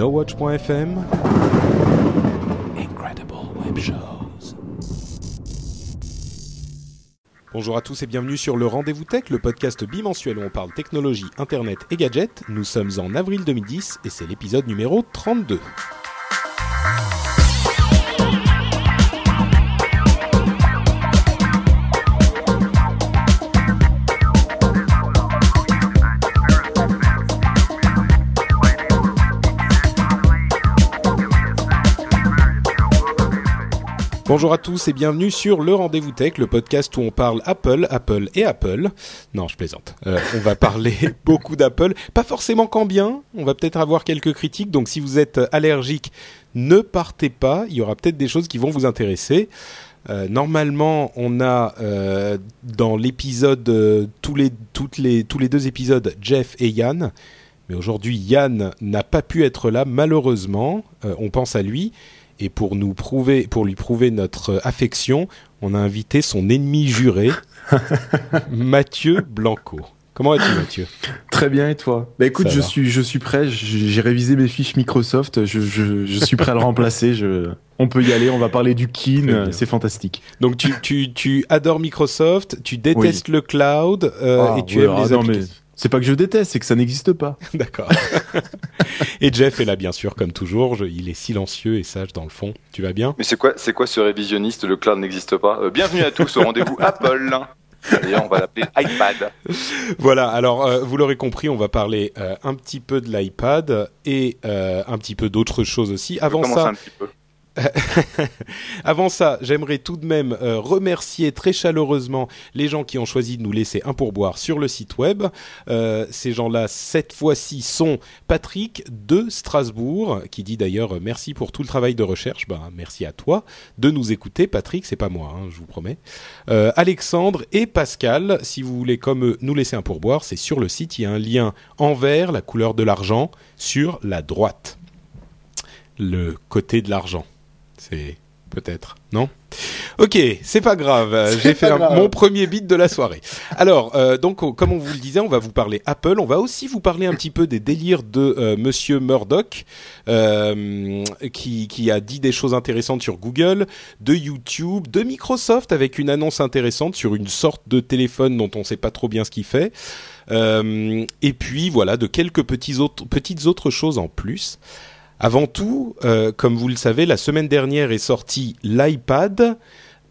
NoWatch.fm Incredible Web Shows. Bonjour à tous et bienvenue sur le Rendez-vous Tech, le podcast bimensuel où on parle technologie, internet et gadgets. Nous sommes en avril 2010 et c'est l'épisode numéro 32. Bonjour à tous et bienvenue sur le Rendez-vous Tech, le podcast où on parle Apple, Apple et Apple. Non, je plaisante. Euh, on va parler beaucoup d'Apple, pas forcément qu'en bien. On va peut-être avoir quelques critiques, donc si vous êtes allergique, ne partez pas. Il y aura peut-être des choses qui vont vous intéresser. Euh, normalement, on a euh, dans l'épisode tous les toutes les tous les deux épisodes Jeff et Yann. Mais aujourd'hui, Yann n'a pas pu être là, malheureusement. On pense à lui. Et pour nous prouver, pour lui prouver notre affection, on a invité son ennemi juré, Mathieu Blanco. Comment vas-tu, Mathieu? Très bien et toi? Bah écoute, Ça je va. suis je suis prêt. J'ai révisé mes fiches Microsoft. Je, je, je suis prêt à le remplacer. Je, on peut y aller. On va parler du. Keen. C'est fantastique. Donc tu, tu, tu adores Microsoft, tu détestes le cloud euh, Ah, et tu ouais, aimes ah, les applications. C'est pas que je déteste, c'est que ça n'existe pas. D'accord. et Jeff est là, bien sûr, comme toujours. Je- il est silencieux et sage dans le fond. Tu vas bien? Mais c'est quoi, c'est quoi ce révisionniste Le cloud n'existe pas? Euh, bienvenue à tous au rendez-vous Apple. D'ailleurs, on va l'appeler iPad. Voilà, alors euh, vous l'aurez compris, on va parler euh, un petit peu de l'iPad et euh, un petit peu d'autres choses aussi. On Avant commence ça, un petit peu. Avant ça, j'aimerais tout de même euh, remercier très chaleureusement les gens qui ont choisi de nous laisser un pourboire sur le site web. Euh, ces gens-là, cette fois-ci, sont Patrick de Strasbourg, qui dit d'ailleurs euh, merci pour tout le travail de recherche. Ben, merci à toi de nous écouter, Patrick. C'est pas moi, hein, je vous promets. Alexandre et Pascal, si vous voulez comme eux nous laisser un pourboire, c'est sur le site. Il y a un lien en vert, la couleur de l'argent, sur la droite. Le côté de l'argent. C'est peut-être, non? Ok, c'est pas grave. J'ai fait un- mon premier beat de la soirée. Alors, euh, donc, oh, comme on vous le disait, on va vous parler Apple. On va aussi vous parler un petit peu des délires de euh, Monsieur Murdoch, euh, qui, qui a dit des choses intéressantes sur Google, de YouTube, de Microsoft, avec une annonce intéressante sur une sorte de téléphone dont on sait pas trop bien ce qu'il fait. Euh, et puis voilà, de quelques petits autres, petites autres choses en plus. Avant tout, euh, comme vous le savez, la semaine dernière est sorti l'iPad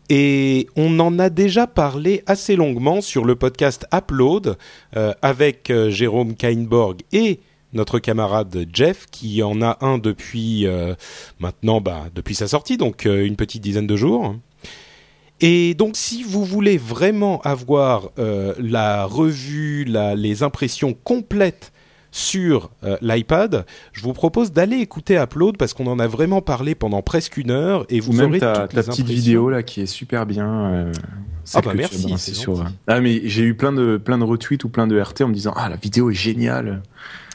et on en a déjà parlé assez longuement sur le podcast Upload euh, avec euh, Jérôme Kainborg et notre camarade Jeff qui en a un depuis maintenant bah, depuis sa sortie donc une petite dizaine de jours. Et donc, si vous voulez vraiment avoir la revue, les impressions complètes sur euh, l'iPad, je vous propose d'aller écouter Upload parce qu'on en a vraiment parlé pendant presque une heure et vous Ou même aurez ta, ta petite vidéo là qui est super bien. euh, celle bah merci, c'est sur- gentil. Ah mais j'ai eu plein de plein de retweets ou plein de RT en me disant ah la vidéo est géniale.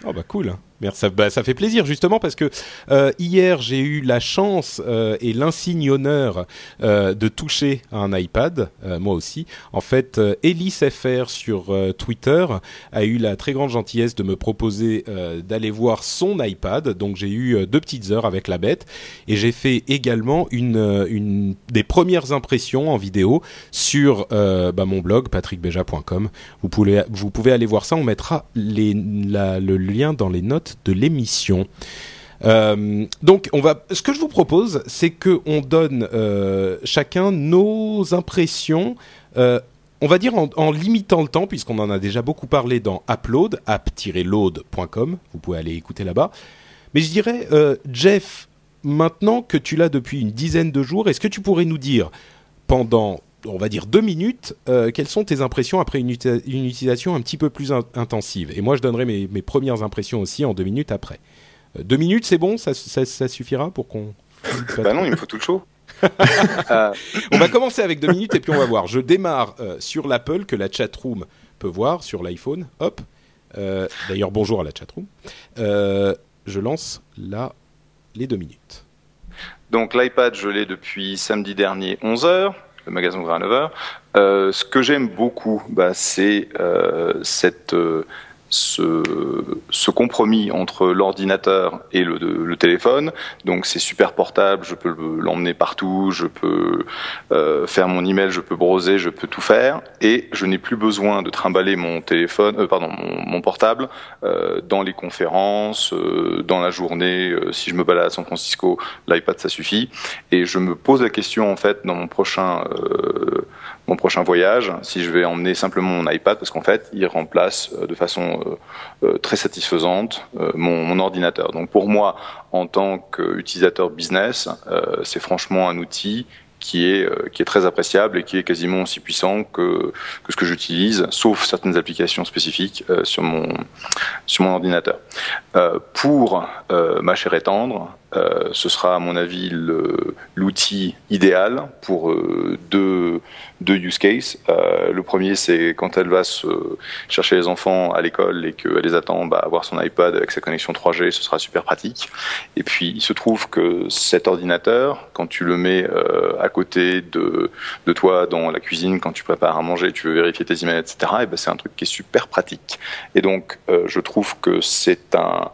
Oh bah cool. Merci, ça, bah, ça fait plaisir justement parce que euh, hier j'ai eu la chance euh, et l'insigne honneur euh, de toucher un iPad, moi aussi. En fait, Elise FR sur Twitter a eu la très grande gentillesse de me proposer d'aller voir son iPad. Donc j'ai eu deux petites heures avec la bête et j'ai fait également une, des premières impressions en vidéo sur bah, mon blog patrickbeja.com. Vous pouvez aller voir ça. On mettra le lien dans les notes de l'émission. Euh, donc, on va. Ce que je vous propose, c'est que on donne euh, chacun nos impressions. euh, on va dire en, en limitant le temps, puisqu'on en a déjà beaucoup parlé dans Upload, app-load.com. Vous pouvez aller écouter là-bas. Mais je dirais, Jeff, maintenant que tu l'as depuis une dizaine de jours, est-ce que tu pourrais nous dire pendant on va dire deux minutes, euh, quelles sont tes impressions après une, uti- une utilisation un petit peu plus in- intensive? Et moi, je donnerai mes, mes premières impressions aussi en deux minutes après. Euh, deux minutes, c'est bon? Ça, ça, ça suffira pour qu'on... Bah non, il me faut tout le show. Euh, On va commencer avec deux minutes et puis on va voir. Je démarre euh, sur l'Apple que la chatroom peut voir sur l'iPhone. Hop. D'ailleurs, bonjour à la chatroom. Je lance là les deux minutes. Donc l'iPad, je l'ai depuis samedi dernier 11h, le magasin ouvert à 9h. Euh, ce que j'aime beaucoup, bah, c'est euh, cette, euh, ce, ce compromis entre l'ordinateur et le, le téléphone. Donc c'est super portable, je peux le- l'emmener partout, je peux euh, faire mon email, je peux browser, je peux tout faire. Et je n'ai plus besoin de trimballer mon téléphone, euh, pardon, mon, mon portable euh, dans les conférences, euh, dans la journée. euh, si je me balade à San Francisco, l'iPad ça suffit. Et je me pose la question en fait dans mon prochain euh, mon prochain voyage, si je vais emmener simplement mon iPad, parce qu'en fait, il remplace euh, de façon euh, euh, très satisfaisante mon, mon ordinateur. Donc pour moi, en tant qu'utilisateur business, c'est franchement un outil qui est, qui est très appréciable et qui est quasiment aussi puissant que, que ce que j'utilise, sauf certaines applications spécifiques sur, mon, sur mon ordinateur. Pour ma chère et tendre, euh, ce sera à mon avis l'outil idéal pour euh, deux, deux use cases. Euh, le premier, c'est quand elle va se chercher les enfants à l'école et qu'elle les attend, bah, avoir son iPad avec sa connexion 3G, ce sera super pratique. Et puis, il se trouve que cet ordinateur, quand tu le mets euh, à côté de, de toi dans la cuisine, quand tu prépares à manger, tu veux vérifier tes emails, etc., et ben, c'est un truc qui est super pratique. Et donc, je trouve que c'est un,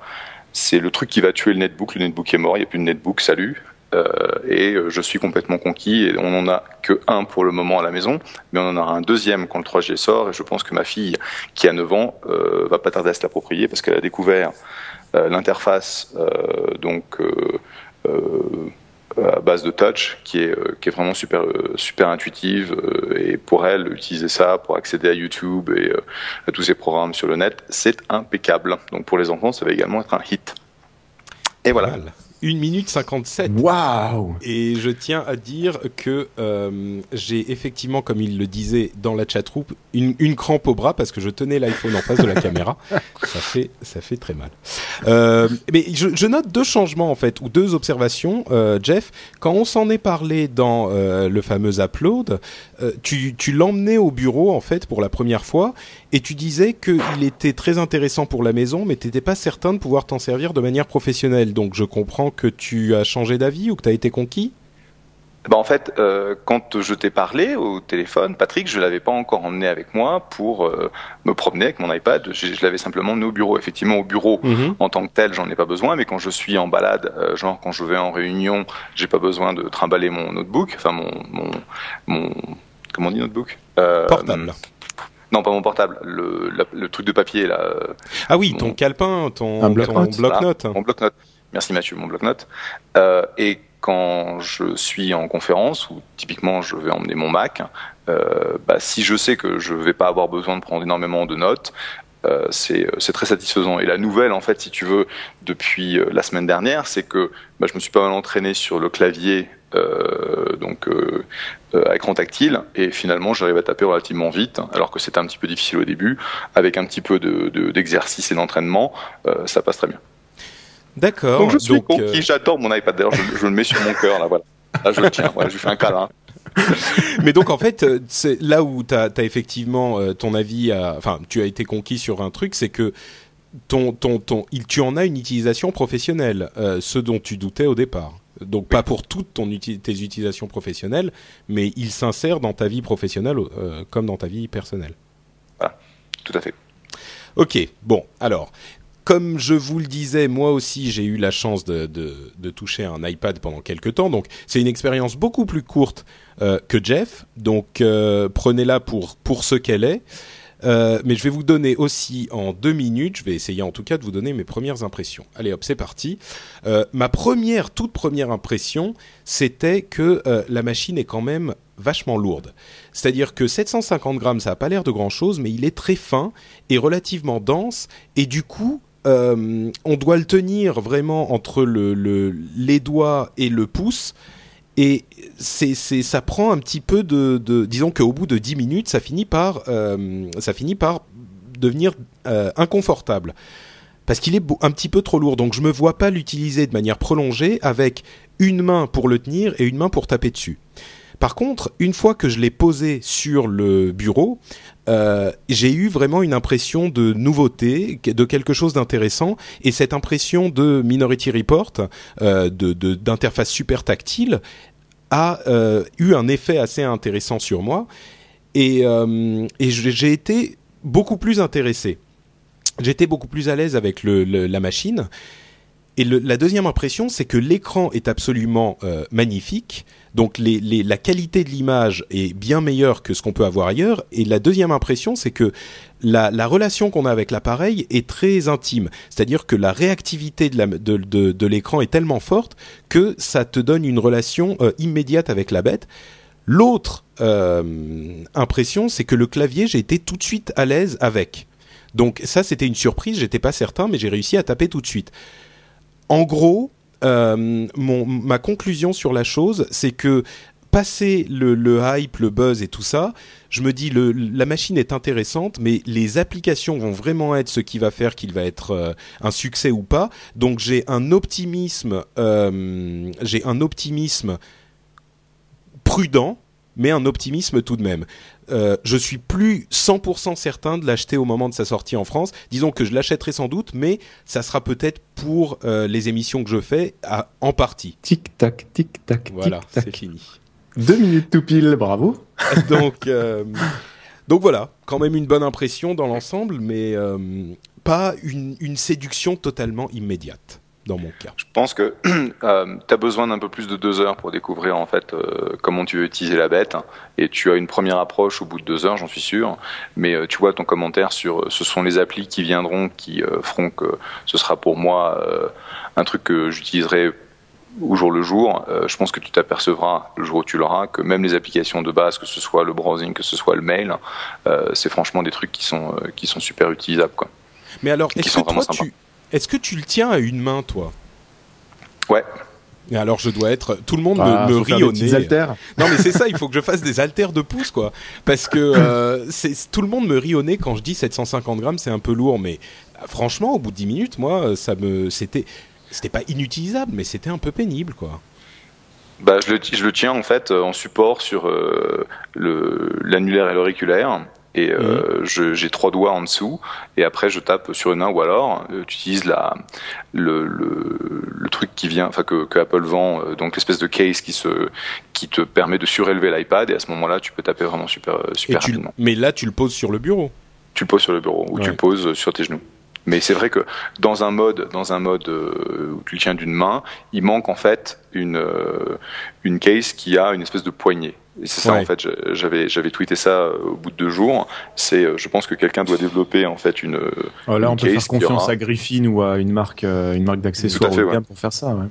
c'est le truc qui va tuer le netbook. Le netbook est mort, il n'y a plus de netbook, salut. Euh, et euh, je suis complètement conquis. Et on n'en a que un pour le moment à la maison, mais on en aura un deuxième quand le 3G sort. Et je pense que ma fille, qui a 9 ans, euh, va pas tarder à se l'approprier parce qu'elle a découvert euh, l'interface donc à base de touch qui est euh, qui est vraiment super euh, super intuitive euh, et pour elle utiliser ça pour accéder à YouTube et euh, à tous ces programmes sur le net c'est impeccable. Donc pour les enfants ça va également être un hit. Et voilà. 1 minute 57. Waouh Et je tiens à dire que euh, j'ai effectivement, comme il le disait dans la chatroom, une, une crampe au bras parce que je tenais l'iPhone en face de la caméra. Ça fait, ça fait très mal. Euh, mais je, je note deux changements en fait, ou deux observations, euh, Jeff. Quand on s'en est parlé dans le fameux upload, tu, tu l'emmenais au bureau en fait pour la première fois et tu disais qu'il était très intéressant pour la maison, mais tu n'étais pas certain de pouvoir t'en servir de manière professionnelle. Donc je comprends que tu as changé d'avis ou que tu as été conquis Bah en fait, euh, quand je t'ai parlé au téléphone, Patrick, je l'avais pas encore emmené avec moi pour euh, me promener avec mon iPad. Je, je l'avais simplement emmené au bureau. Effectivement, au bureau, en tant que tel, j'en ai pas besoin. Mais quand je suis en balade, euh, genre quand je vais en réunion, j'ai pas besoin de trimballer mon notebook, enfin mon mon mon comment on dit notebook? Portable. Non, pas mon portable. Le, la- le truc de papier là. euh, Ah oui, ton Mon- calepin, ton, Un ton bloc-notes. Mon bloc-notes. Merci Mathieu, mon bloc-notes. Euh, et quand je suis en conférence, ou typiquement je vais emmener mon Mac, euh, bah, si je sais que je vais pas avoir besoin de prendre énormément de notes, euh, c'est c'est très satisfaisant. Et la nouvelle, en fait, si tu veux, depuis euh, la semaine dernière, c'est que bah, je me suis pas mal entraîné sur le clavier, euh, donc euh, euh, à écran tactile, et finalement j'arrive à taper relativement vite, alors que c'était un petit peu difficile au début. Avec un petit peu de- de- d'exercice et d'entraînement, euh, ça passe très bien. D'accord. Donc je suis Donc, conquis, euh, j'adore mon iPad. D'ailleurs, je, je le mets sur mon cœur là, voilà. Là, je le tiens. Voilà, je lui fais un câlin. mais donc en fait, c'est là où tu as, effectivement ton avis, à- enfin tu as été conquis sur un truc, c'est que ton, ton, ton, il, tu en as une utilisation professionnelle, euh, ce dont tu doutais au départ. Donc pas pour toutes ton uti- tes utilisations professionnelles, mais il s'insère dans ta vie professionnelle euh, comme dans ta vie personnelle. Tout à fait. Ok, bon, alors, comme je vous le disais, moi aussi j'ai eu la chance de, de, de toucher un iPad pendant quelques temps, donc c'est une expérience beaucoup plus courte euh, que Jeff, donc euh, prenez-la pour, pour ce qu'elle est. Euh, mais je vais vous donner aussi en deux minutes, je vais essayer en tout cas de vous donner mes premières impressions. Allez hop, c'est parti. Euh, ma première, toute première impression, c'était que euh, la machine est quand même vachement lourde. C'est-à-dire que 750 grammes, ça n'a pas l'air de grand-chose, mais il est très fin et relativement dense, et du coup, on doit le tenir vraiment entre le, le- les doigts et le pouce, Et c'est, ça prend un petit peu de, de disons qu'au bout de 10 minutes, ça finit par, euh, devenir euh, inconfortable parce qu'il est un petit peu trop lourd. Donc je me vois pas l'utiliser de manière prolongée avec une main pour le tenir et une main pour taper dessus. Par contre, une fois que je l'ai posé sur le bureau, euh, j'ai eu vraiment une impression de nouveauté, de quelque chose d'intéressant, et cette impression de Minority Report, euh, d'interface super tactile, a euh, eu un effet assez intéressant sur moi, et, j'ai été beaucoup plus intéressé. J'étais beaucoup plus à l'aise avec la machine. Et la deuxième impression, c'est que l'écran est absolument magnifique. Donc la qualité de l'image est bien meilleure que ce qu'on peut avoir ailleurs. Et la deuxième impression, c'est que la, la relation qu'on a avec l'appareil est très intime. C'est-à-dire que la réactivité de, l'écran est tellement forte que ça te donne une relation euh, immédiate avec la bête. L'autre euh, impression, c'est que le clavier, j'ai été tout de suite à l'aise avec. Donc ça, c'était une surprise, j'étais pas certain, mais j'ai réussi à taper tout de suite. En gros, mon, ma conclusion sur la chose, c'est que passer le, le, hype, le buzz et tout ça, je me dis le, la machine est intéressante, mais les applications vont vraiment être ce qui va faire qu'il va être euh, un succès ou pas. Donc j'ai un optimisme, euh, j'ai un optimisme prudent, mais un optimisme tout de même. Euh, je suis plus 100% certain de l'acheter au moment de sa sortie en France. Disons que je l'achèterai sans doute, mais ça sera peut-être pour euh, les émissions que je fais à, en partie. Tic tac, tic tac. Voilà, c'est fini. Deux minutes tout pile, bravo. donc, euh, donc voilà, quand même une bonne impression dans l'ensemble, mais pas une, une séduction totalement immédiate dans mon cas. Je pense que euh, tu as besoin d'un peu plus de deux heures pour découvrir en fait euh, comment tu veux utiliser la bête. Et tu as une première approche au bout de deux heures, j'en suis sûr. Mais euh, tu vois ton commentaire sur ce sont les applis qui viendront qui euh, feront que ce sera pour moi euh, un truc que j'utiliserai au jour le jour. Euh, je pense que tu t'apercevras le jour où tu l'auras que même les applications de base, que ce soit le browsing, que ce soit le mail, c'est franchement des trucs qui sont qui sont super utilisables quoi. Mais alors, est-ce que toi tu est-ce que tu le tiens à une main, toi? Ouais. Et alors je dois être. Tout le monde ah, me, me rit au nez. Non mais c'est ça, il faut que je fasse des haltères de pouce quoi, parce que euh, c'est tout le monde me rit au nez quand je dis 750 grammes, c'est un peu lourd, mais franchement, au bout de 10 minutes, moi, ça me, c'était, c'était pas inutilisable, mais c'était un peu pénible quoi. Bah, je, le, je le tiens en fait en support sur euh, le l'annulaire et l'auriculaire et euh, mmh. j'ai trois doigts en dessous et après je tape sur une main ou alors euh, tu utilises la le, le, le, truc qui vient enfin que, que Apple vend euh, donc l'espèce de case qui se qui te permet de surélever l'iPad et à ce moment-là tu peux taper vraiment super super rapidement. Mais là tu le poses sur le bureau. Tu le poses sur le bureau ou ouais. tu le poses sur tes genoux. Mais c'est vrai que dans un mode, dans un mode où tu le tiens d'une main, il manque en fait une une case qui a une espèce de poignée. Et c'est ça Ouais. en fait. J'avais j'avais tweeté ça euh, au bout de deux jours. C'est, euh, je pense que quelqu'un doit développer en fait une. Oh, là, une on peut faire confiance aura- à Griffin ou à une marque, euh, une marque d'accessoires ouais. pour faire ça. Ouais.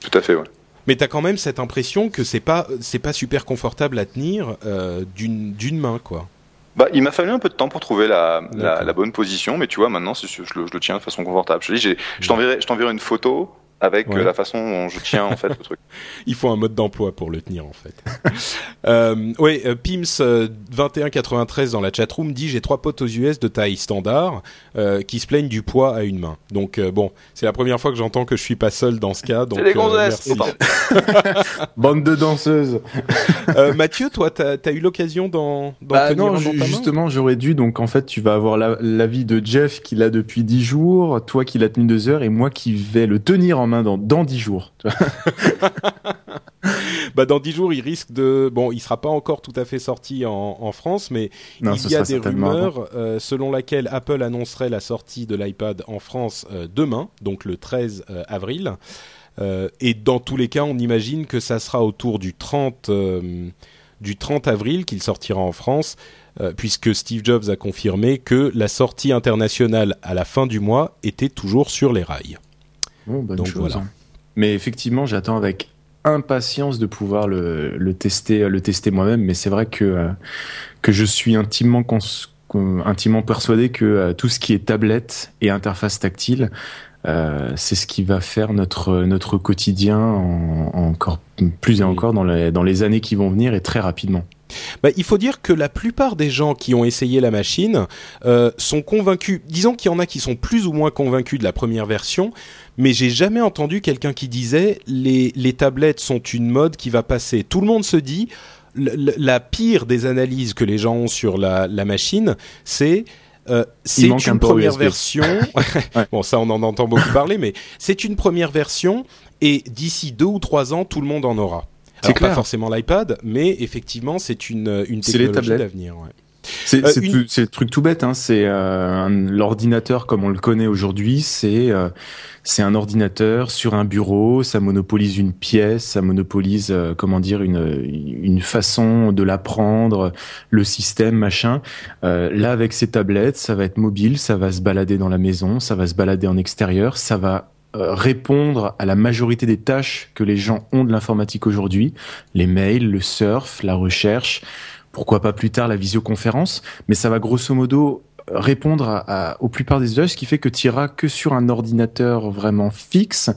Tout à fait, ouais. Mais t'as quand même cette impression que c'est pas c'est pas super confortable à tenir euh, d'une d'une main quoi. Bah, il m'a fallu un peu de temps pour trouver la, la, bonne position, mais tu vois, maintenant, je, le, je le tiens de façon confortable. Je te dis, j'ai- je t'enverrai, je t'enverrai une photo avec Ouais. euh, la façon dont je tiens en fait le truc. Il faut un mode d'emploi pour le tenir en fait. euh, ouais, euh, Pims euh, 2193 dans la chatroom dit j'ai trois potes aux US de taille standard euh, qui se plaignent du poids à une main. Donc euh, bon, c'est la première fois que j'entends que je suis pas seul dans ce cas. Donc C'est des euh, gonzesses. merci. Bande de danseuses. Euh, Mathieu, toi, t'as as eu l'occasion d'en d'en Bah tenir non, un dans ju- ta main justement, j'aurais dû. Donc en fait, tu vas avoir la- l'avis de Jeff qui l'a depuis 10 jours, toi qui l'as tenu 2 heures, et moi qui vais le tenir en main dans, dans 10 jours. Tu vois. Bah dans 10 jours, il risque de bon, il sera pas encore tout à fait sorti en, en France, mais Non, il y a des rumeurs euh, selon laquelle Apple annoncerait la sortie de l'iPad en France euh, demain, donc le 13 euh, avril. Et dans tous les cas, on imagine que ça sera autour du 30 euh, du 30 avril qu'il sortira en France, puisque Steve Jobs a confirmé que la sortie internationale à la fin du mois était toujours sur les rails. Bon, bonne Donc chose. voilà. Mais effectivement, j'attends avec impatience de pouvoir le, le tester, le tester moi-même. Mais c'est vrai que euh, que je suis intimement cons- intimement persuadé que tout ce qui est tablette et interface tactile, c'est ce qui va faire notre notre quotidien encore plus et encore dans les dans les années qui vont venir et très rapidement. Bah, il faut dire que la plupart des gens qui ont essayé la machine euh, sont convaincus. Disons qu'il y en a qui sont plus ou moins convaincus de la première version, mais j'ai jamais entendu quelqu'un qui disait les, les tablettes sont une mode qui va passer. Tout le monde se dit la pire des analyses que les gens ont sur la, la machine, c'est euh, c'est une première version. Bon, ça, on en entend beaucoup parler, mais c'est une première version et d'ici deux ou trois ans, tout le monde en aura. C'est pas forcément l'iPad, mais effectivement, c'est une, une technologie d'avenir. Ouais. C'est euh, le truc tout bête, hein. c'est euh, l'ordinateur comme on le connaît aujourd'hui, c'est euh, c'est un ordinateur sur un bureau, ça monopolise une pièce, ça monopolise euh, comment dire une une façon de l'apprendre, le système machin. là avec ces tablettes, ça va être mobile, ça va se balader dans la maison, ça va se balader en extérieur, ça va euh, répondre à la majorité des tâches que les gens ont de l'informatique aujourd'hui, les mails, le surf, la recherche, pourquoi pas plus tard la visioconférence, mais ça va grosso modo répondre à, aux plupart des usages, ce qui fait que tu iras que sur un ordinateur vraiment fixe,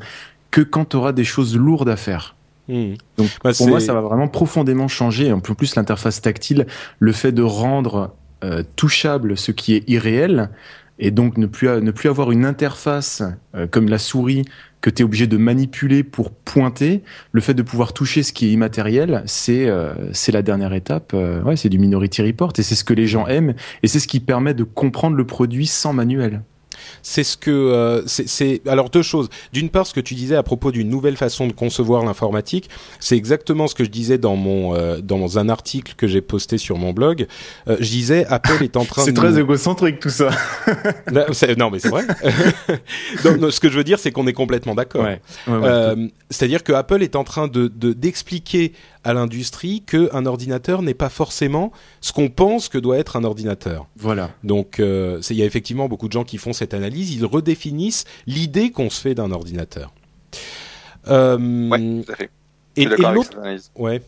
que quand tu auras des choses lourdes à faire. Hmm. Donc bah, pour moi, ça va vraiment profondément changer. En plus, l'interface tactile, le fait de rendre euh, touchable ce qui est irréel, et donc ne plus, ne plus avoir une interface euh, comme la souris que tu es obligé de manipuler pour pointer, le fait de pouvoir toucher ce qui est immatériel, c'est euh, c'est la dernière étape. Euh, ouais, c'est du Minority Report et c'est ce que les gens aiment et c'est ce qui permet de comprendre le produit sans manuel c'est ce que euh, c'est alors deux choses. D'une part, ce que tu disais à propos d'une nouvelle façon de concevoir l'informatique, c'est exactement ce que je disais dans mon euh, dans un article que j'ai posté sur mon blog. Euh, je disais Apple est en train. c'est très égocentrique tout ça. non, mais c'est vrai. ce que je veux dire, c'est qu'on est complètement d'accord. Ouais, C'est-à-dire que Apple est en train de d'expliquer à l'industrie qu'un ordinateur n'est pas forcément ce qu'on pense que doit être un ordinateur. Voilà. Donc euh, il y a effectivement beaucoup de gens qui font cette analyse, ils redéfinissent l'idée qu'on se fait d'un ordinateur. Euh, ouais, tout à fait. Et, l'autre, ouais.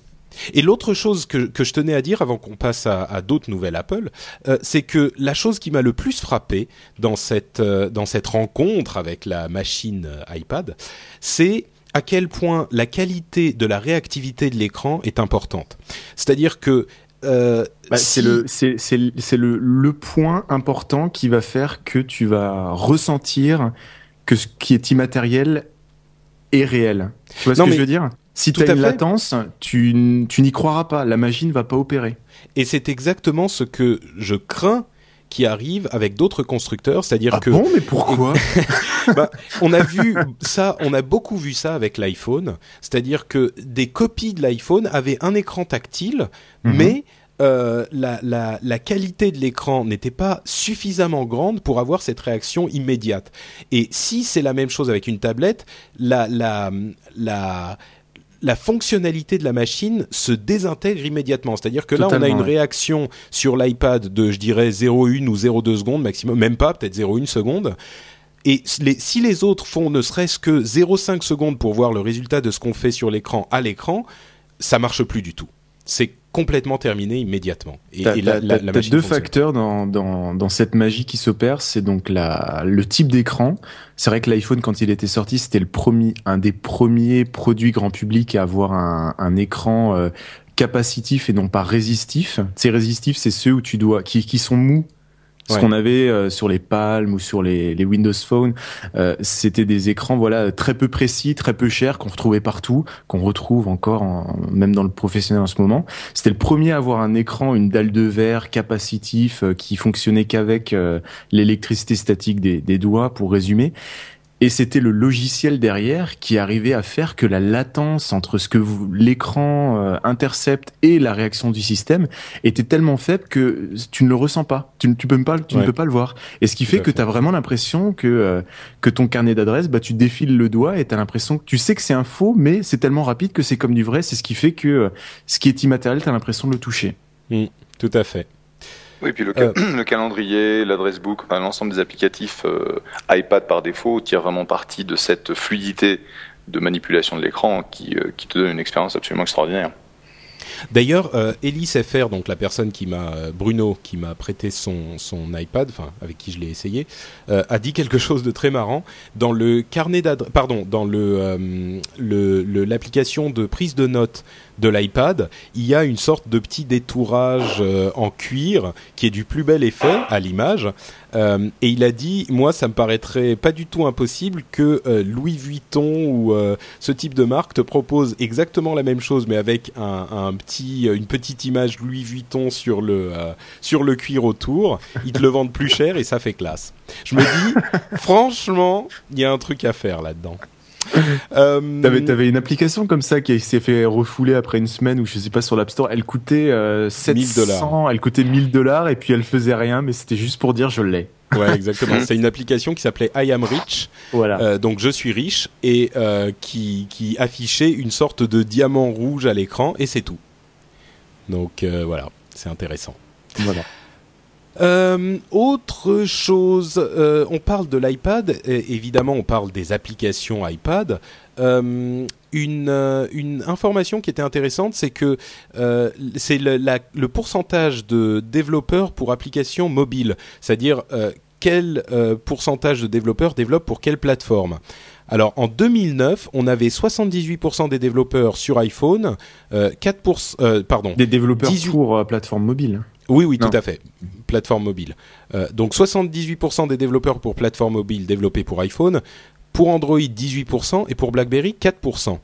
Et l'autre chose que, que, je tenais à dire avant qu'on passe à, à d'autres nouvelles Apple, euh, c'est que la chose qui m'a le plus frappé dans cette, euh, dans cette rencontre avec la machine euh, iPad, c'est à quel point la qualité de la réactivité de l'écran est importante. C'est-à-dire que euh, bah, c'est le le, le point important qui va faire que tu vas ressentir que ce qui est immatériel est réel. Tu vois ce que je veux dire? Si tu as une latence, tu, tu n'y croiras pas. La machine ne va pas opérer. Et c'est exactement ce que je crains qui arrive avec d'autres constructeurs, c'est-à-dire ah que bon, mais pourquoi? Bah, On a vu ça, on a beaucoup vu ça avec l'iPhone, c'est-à-dire que des copies de l'iPhone avaient un écran tactile, mhm. mais euh, la, la, la, qualité de l'écran n'était pas suffisamment grande pour avoir cette réaction immédiate. Et si c'est la même chose avec une tablette, la, la, la la fonctionnalité de la machine se désintègre immédiatement. C'est-à-dire que là, on a une réaction sur l'iPad de, je dirais, 0,1 ou 0,2 secondes maximum, même pas, peut-être 0,1 seconde. Et si les autres font ne serait-ce que 0,5 secondes pour voir le résultat de ce qu'on fait sur l'écran à l'écran, ça marche plus du tout. C'est complètement terminé immédiatement. Et, y a deux facteurs dans, dans, dans, cette magie qui s'opère, c'est donc la, le type d'écran. C'est vrai que l'iPhone, quand il était sorti, c'était le premier, un des premiers produits grand public à avoir un, un écran euh, capacitif et non pas résistif. Ces résistifs, c'est ceux où tu dois, qui, qui sont mous ce qu'on avait euh, sur les Palm ou sur les, les Windows Phone, euh, c'était des écrans voilà très peu précis, très peu chers qu'on retrouvait partout, qu'on retrouve encore en, même dans le professionnel en ce moment. C'était le premier à avoir un écran, une dalle de verre capacitif euh, qui fonctionnait qu'avec l'électricité statique des, des doigts, pour résumer. Et c'était le logiciel derrière qui arrivait à faire que la latence entre ce que l'écran euh, intercepte et la réaction du système était tellement faible que tu ne le ressens pas. Tu, ne, tu peux pas, tu ne peux pas le voir. Et ce qui fait que tu as vraiment l'impression que euh, que ton carnet d'adresse, bah tu défiles le doigt et tu as l'impression que tu sais que c'est un faux, mais c'est tellement rapide que c'est comme du vrai. C'est ce qui fait que euh, ce qui est immatériel, tu as l'impression de le toucher. Mmh, tout à fait. Oui, puis le, euh. le calendrier, l'adresse book, l'ensemble des applicatifs euh, iPad par défaut tirent vraiment parti de cette fluidité de manipulation de l'écran qui, euh, qui te donne une expérience absolument extraordinaire. D'ailleurs, euh, FR, donc la personne qui m'a euh, Bruno qui m'a prêté son, iPad, enfin avec qui je l'ai essayé, euh, a dit quelque chose de très marrant dans le carnet d'adresse, dans le- l'application de prise de notes de l'iPad, il y a une sorte de petit détourage euh, en cuir qui est du plus bel effet à l'image. Euh, et il a dit, moi, ça me paraîtrait pas du tout impossible que euh, Louis Vuitton ou euh, ce type de marque te propose exactement la même chose, mais avec un, petit, une petite image Louis Vuitton sur le sur le cuir autour. Ils te le vendent plus cher et ça fait classe. Je me dis, franchement, il y a un truc à faire là-dedans. Euh, T'avais, t'avais une application comme ça qui s'est fait refouler après une semaine ou je sais pas sur l'App Store. Elle coûtait euh, 700 dollars. Elle coûtait 1000 dollars et puis elle faisait rien, mais c'était juste pour dire je l'ai. Ouais, exactement. C'est une application qui s'appelait I Am Rich. Voilà. Euh, donc je suis riche et euh, qui, qui affichait une sorte de diamant rouge à l'écran et c'est tout. Donc euh, voilà, c'est intéressant. voilà. Euh, autre chose, euh, on parle de l'iPad, évidemment on parle des applications iPad. Euh, une, une information qui était intéressante, c'est que c'est le, pourcentage de développeurs pour applications mobiles, c'est-à-dire quel pourcentage de développeurs développent pour quelle plateforme. Alors en 2009, on avait 78% des développeurs sur iPhone, euh, 4%, euh, pardon, Des développeurs 18 pour plateforme mobile. Oui, oui, Non. tout à fait. Plateforme mobile. Euh, donc 78% des développeurs pour plateforme mobile développés pour iPhone, pour Android 18% et pour BlackBerry 4%.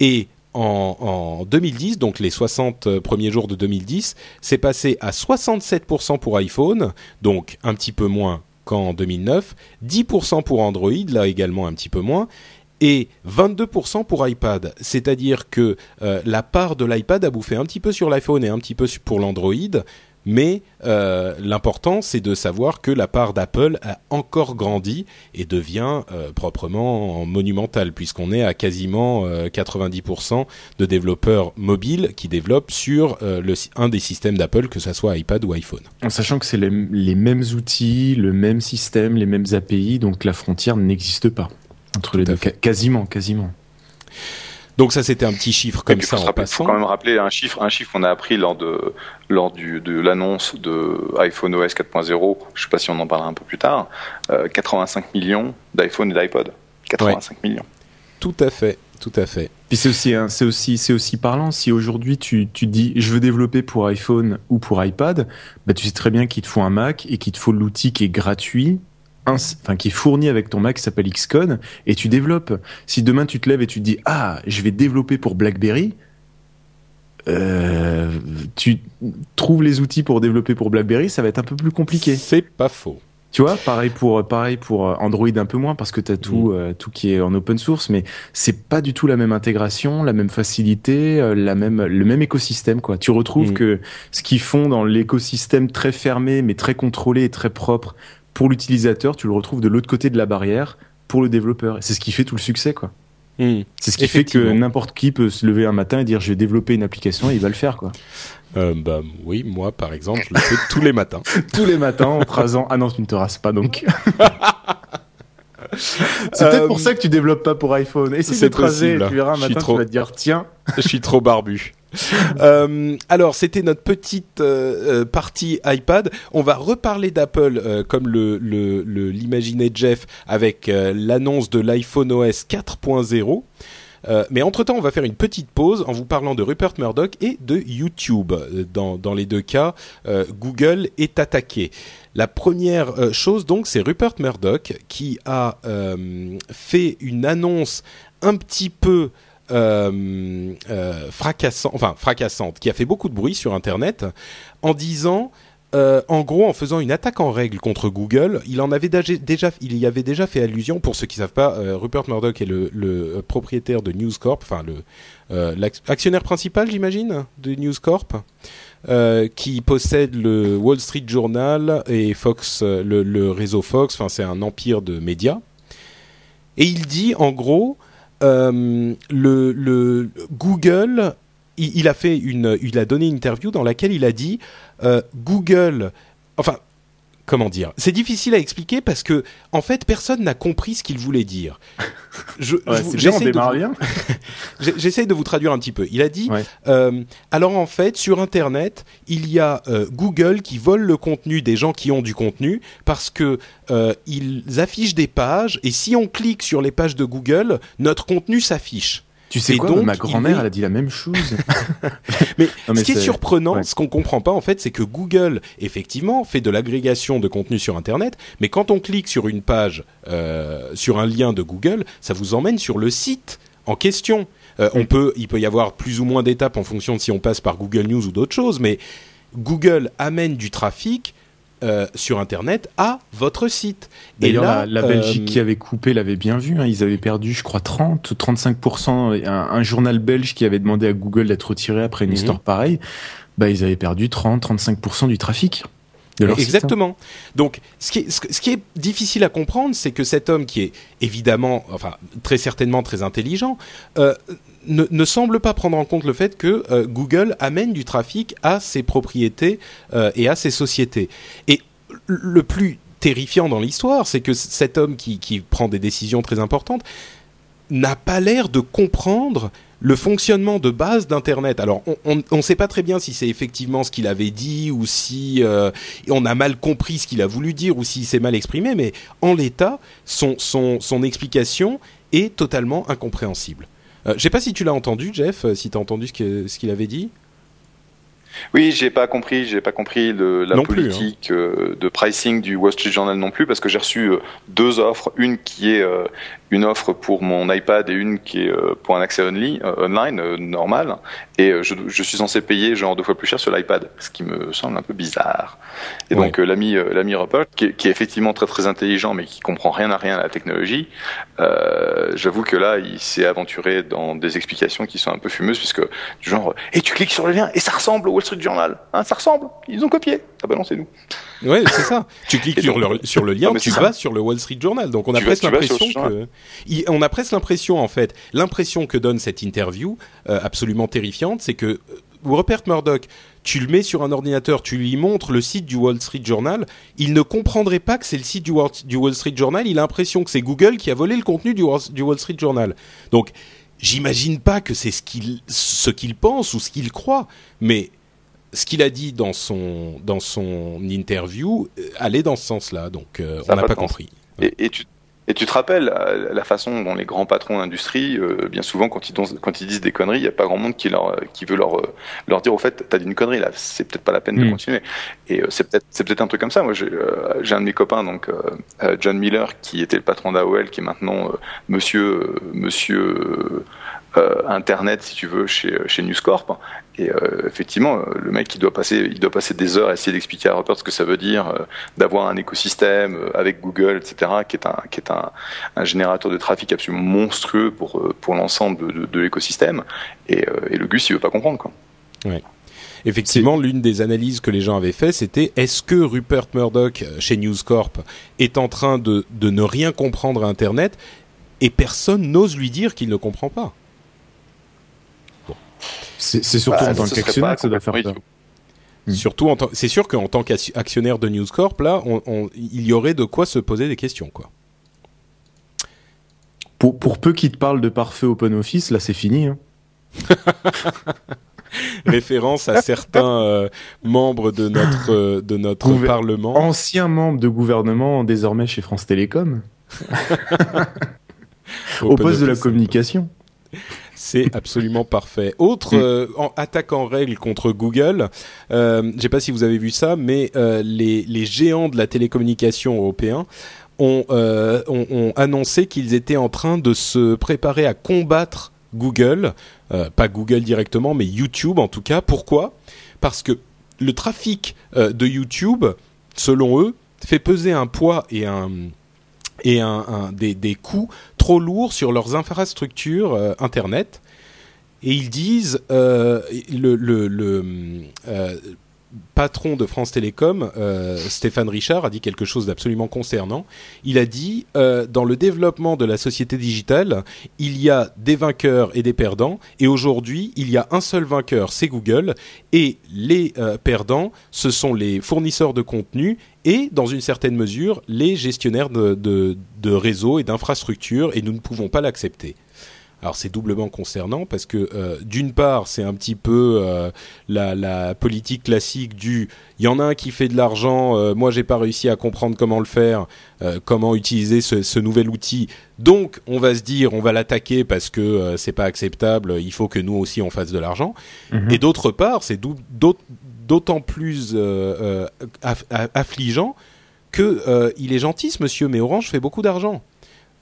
Et en, en 2010, donc les 60 premiers jours de 2010, c'est passé à 67% pour iPhone, donc un petit peu moins qu'en 2009, 10% pour Android, là également un petit peu moins, et 22% pour iPad. C'est-à-dire que euh, la part de l'iPad a bouffé un petit peu sur l'iPhone et un petit peu pour l'Android, mais euh, l'important c'est de savoir que la part d'Apple a encore grandi et devient euh, proprement monumentale, puisqu'on est à quasiment euh, 90% de développeurs mobiles qui développent sur euh, le, un des systèmes d'Apple, que ce soit iPad ou iPhone. En sachant que c'est les, les mêmes outils, le même système, les mêmes API, donc la frontière n'existe pas entre les Tout deux. Quasiment, quasiment. Donc ça c'était un petit chiffre comme ça faut, rappeler- faut quand même rappeler un chiffre, un chiffre qu'on a appris lors de lors du, de l'annonce de iPhone OS 4.0. Je sais pas si on en parlera un peu plus tard. euh, 85 millions d'iPhone et d'iPod. 85 millions. Tout à fait, tout à fait. Puis c'est aussi, hein, c'est aussi, c'est aussi parlant. Si aujourd'hui tu, tu dis je veux développer pour iPhone ou pour iPad, bah tu sais très bien qu'il te faut un Mac et qu'il te faut l'outil qui est gratuit, enfin qui est fourni avec ton Mac qui s'appelle Xcode et tu développes. Si demain tu te lèves et tu te dis ah je vais développer pour BlackBerry, euh, tu trouves les outils pour développer pour BlackBerry, ça va être un peu plus compliqué. C'est pas faux. Tu vois, pareil pour pareil pour euh, Android un peu moins parce que tu as tout euh, tout qui est en open source mais c'est pas du tout la même intégration, la même facilité, euh, la même le même écosystème quoi. Tu retrouves Mm. que ce qu'ils font dans l'écosystème très fermé mais très contrôlé et très propre pour l'utilisateur, tu le retrouves de l'autre côté de la barrière pour le développeur. C'est ce qui fait tout le succès quoi. Hmm. C'est ce qui fait que n'importe qui peut se lever un matin et dire je vais développer une application et il va le faire quoi. Euh, bah oui, moi par exemple, je le fais tous les matins. Tous les matins en rasant. Ah non, tu ne te rases pas donc. C'est Euh, peut-être pour ça que tu développes pas pour iPhone. Essaye c'est de te raser, tu verras un matin, trop- tu vas te dire tiens. Je suis trop barbu. Euh, alors, c'était notre petite euh, euh, partie iPad. On va reparler d'Apple comme l'imaginait Jeff avec l'annonce de l'iPhone OS 4.0. Euh, mais entre-temps, on va faire une petite pause en vous parlant de Rupert Murdoch et de YouTube. Dans, les deux cas, Google est attaqué. La première chose, donc, c'est Rupert Murdoch qui a fait une annonce un petit peu euh, euh, fracassant, enfin fracassante, qui a fait beaucoup de bruit sur Internet, en disant, euh, en gros, en faisant une attaque en règle contre Google, il en avait déjà, il y avait déjà fait allusion. Pour ceux qui savent pas, Rupert Murdoch est le, propriétaire de News Corp, enfin le euh, l'ac- actionnaire principal, j'imagine, de News Corp. qui possède le Wall Street Journal et Fox, le, le réseau Fox. Enfin, c'est un empire de médias. Et il dit, en gros, le, le Google, il, il a fait une, il a donné une interview dans laquelle il a dit euh, Google, enfin comment dire C'est difficile à expliquer parce que en fait personne n'a compris ce qu'il voulait dire. Je, ouais, de, bien. de vous traduire un petit peu. Il a dit euh, alors en fait sur Internet il y a euh, Google qui vole le contenu des gens qui ont du contenu parce que euh, ils affichent des pages et si on clique sur les pages de Google notre contenu s'affiche. Tu sais quoi, donc, ma grand-mère, elle a dit la même chose. mais, ce qui est, surprenant, ce qu'on comprend pas en fait, c'est que Google, effectivement, fait de l'agrégation de contenu sur Internet, mais quand on clique sur une page, euh, sur un lien de Google, ça vous emmène sur le site en question. Euh, on peut, il peut y avoir plus ou moins d'étapes en fonction de si on passe par Google News ou d'autres choses, mais Google amène du trafic euh, sur Internet à votre site. Et là, la, Belgique euh, qui avait coupé l'avait bien vu. Hein. ils avaient perdu, je crois, 30 ou 35%. Un, un, journal belge qui avait demandé à Google d'être retiré après une mhm. histoire pareille, bah, ils avaient perdu 30-35% du trafic. De leur. Exactement. Donc, ce qui, est, ce, qui est difficile à comprendre, c'est que cet homme qui est évidemment, enfin, très certainement très intelligent, euh, ne, semble pas prendre en compte le fait que euh, Google amène du trafic à ses propriétés euh, et à ses sociétés. Et le plus terrifiant dans l'histoire, c'est que cet homme qui, qui, prend des décisions très importantes n'a pas l'air de comprendre le fonctionnement de base d'Internet. Alors, on ne sait pas très bien si c'est effectivement ce qu'il avait dit ou si euh, on a mal compris ce qu'il a voulu dire ou s'il s'est mal exprimé, mais en l'état, son, son, son explication est totalement incompréhensible. Euh, je sais pas si tu l'as entendu, Jeff, euh, si tu as entendu ce qu'il avait dit. Oui, j'ai pas compris, j'ai pas compris le, la hein. politique euh, de pricing du Wall Street Journal non plus parce que j'ai reçu deux offres, une qui est une offre pour mon iPad et une qui est euh, pour un accès only, euh, online euh, normal. Et je, je, suis censé payer genre deux fois plus cher sur l'iPad, ce qui me semble un peu bizarre. Et donc l'ami l'ami Rupert, qui, qui, est effectivement très très intelligent mais qui comprend rien à rien à la technologie, j'avoue que là il s'est aventuré dans des explications qui sont un peu fumeuses puisque du genre et tu cliques sur le lien et ça ressemble au Wall Street Journal, hein, ça ressemble, ils ont copié. Ah bah non c'est nous. Ouais c'est ça. tu cliques sur, le, sur le lien, tu vas sur le Wall Street Journal. Donc on a presque l'impression que on a presque l'impression, en fait, l'impression que donne cette interview, euh, absolument terrifiante, c'est que euh, Rupert Murdoch, tu le mets sur un ordinateur, tu lui montres le site du Wall Street Journal, il ne comprendrait pas que c'est le site du Wall, Street Journal, il a l'impression que c'est Google qui a volé le contenu du Wall, Street Journal. Donc, j'imagine pas que c'est ce qu'il ce qu'il pense ou ce qu'il croit, mais ce qu'il a dit dans son dans son interview euh, allait dans ce sens-là, donc on n'a pas, compris. Et, et tu et tu te rappelles euh, la façon dont les grands patrons d'industrie, euh, bien souvent, quand ils, quand ils disent des conneries, il n'y a pas grand monde qui, leur, qui veut leur, leur dire au fait, t'as dit une connerie là, c'est peut-être pas la peine de hmm. continuer. Et euh, c'est peut-être c'est peut-être un truc comme ça. Moi, j'ai un de mes copains, donc John Miller, qui était le patron d'AOL, qui est maintenant Monsieur Monsieur euh, internet si tu veux chez chez News Corp et euh, effectivement euh, le mec il doit passer il doit passer des heures à essayer d'expliquer à Rupert ce que ça veut dire d'avoir un écosystème avec Google etc qui est un qui est un, un générateur de trafic absolument monstrueux pour pour l'ensemble de, de, l'écosystème et, et, le Gus il veut pas comprendre quoi ouais. Effectivement, l'une des analyses que les gens avaient fait, c'était est-ce que Rupert Murdoch chez News Corp est en train de, de ne rien comprendre à Internet et personne n'ose lui dire qu'il ne comprend pas? C'est surtout bah, en tant qu'actionnaire que ça doit faire peur. Hmm. Surtout, c'est sûr qu'en tant qu'actionnaire de News Corp, là, il y aurait de quoi se poser des questions, quoi. Pour, pour peu qu'ils te parlent de parfait open office, là, c'est fini. Hein. Référence à certains euh, membres de notre euh, de notre parlement. Anciens membres de gouvernement, désormais chez France Télécom. Au poste de la communication. C'est absolument parfait. Autre mm. euh, attaque en règle contre Google. Euh, je ne sais pas si vous avez vu ça, mais euh, les, les, géants de la télécommunication européens ont, ont, ont annoncé qu'ils étaient en train de se préparer à combattre Google, pas Google directement, mais YouTube en tout cas. Pourquoi? Parce que le trafic de YouTube, selon eux, fait peser un poids et un et un, des, des, coûts trop lourds sur leurs infrastructures euh, Internet. Et ils disent, euh, le, euh, patron de France Télécom, Stéphane Richard, a dit quelque chose d'absolument concernant. Il a dit, dans le développement de la société digitale, il y a des vainqueurs et des perdants, et aujourd'hui, il y a un seul vainqueur, c'est Google, et les perdants, ce sont les fournisseurs de contenu et dans une certaine mesure les gestionnaires de, de, de réseaux et d'infrastructures, et nous ne pouvons pas l'accepter. Alors c'est doublement concernant parce que euh, d'une part c'est un petit peu euh, la, la, politique classique du il y en a un qui fait de l'argent, euh, moi j'ai pas réussi à comprendre comment le faire, euh, comment utiliser ce, ce, nouvel outil, donc on va se dire on va l'attaquer parce que c'est pas acceptable, il faut que nous aussi on fasse de l'argent. Mhm. Et d'autre part c'est d'autant plus aff affligeant que il est gentil ce monsieur, mais Orange fait beaucoup d'argent.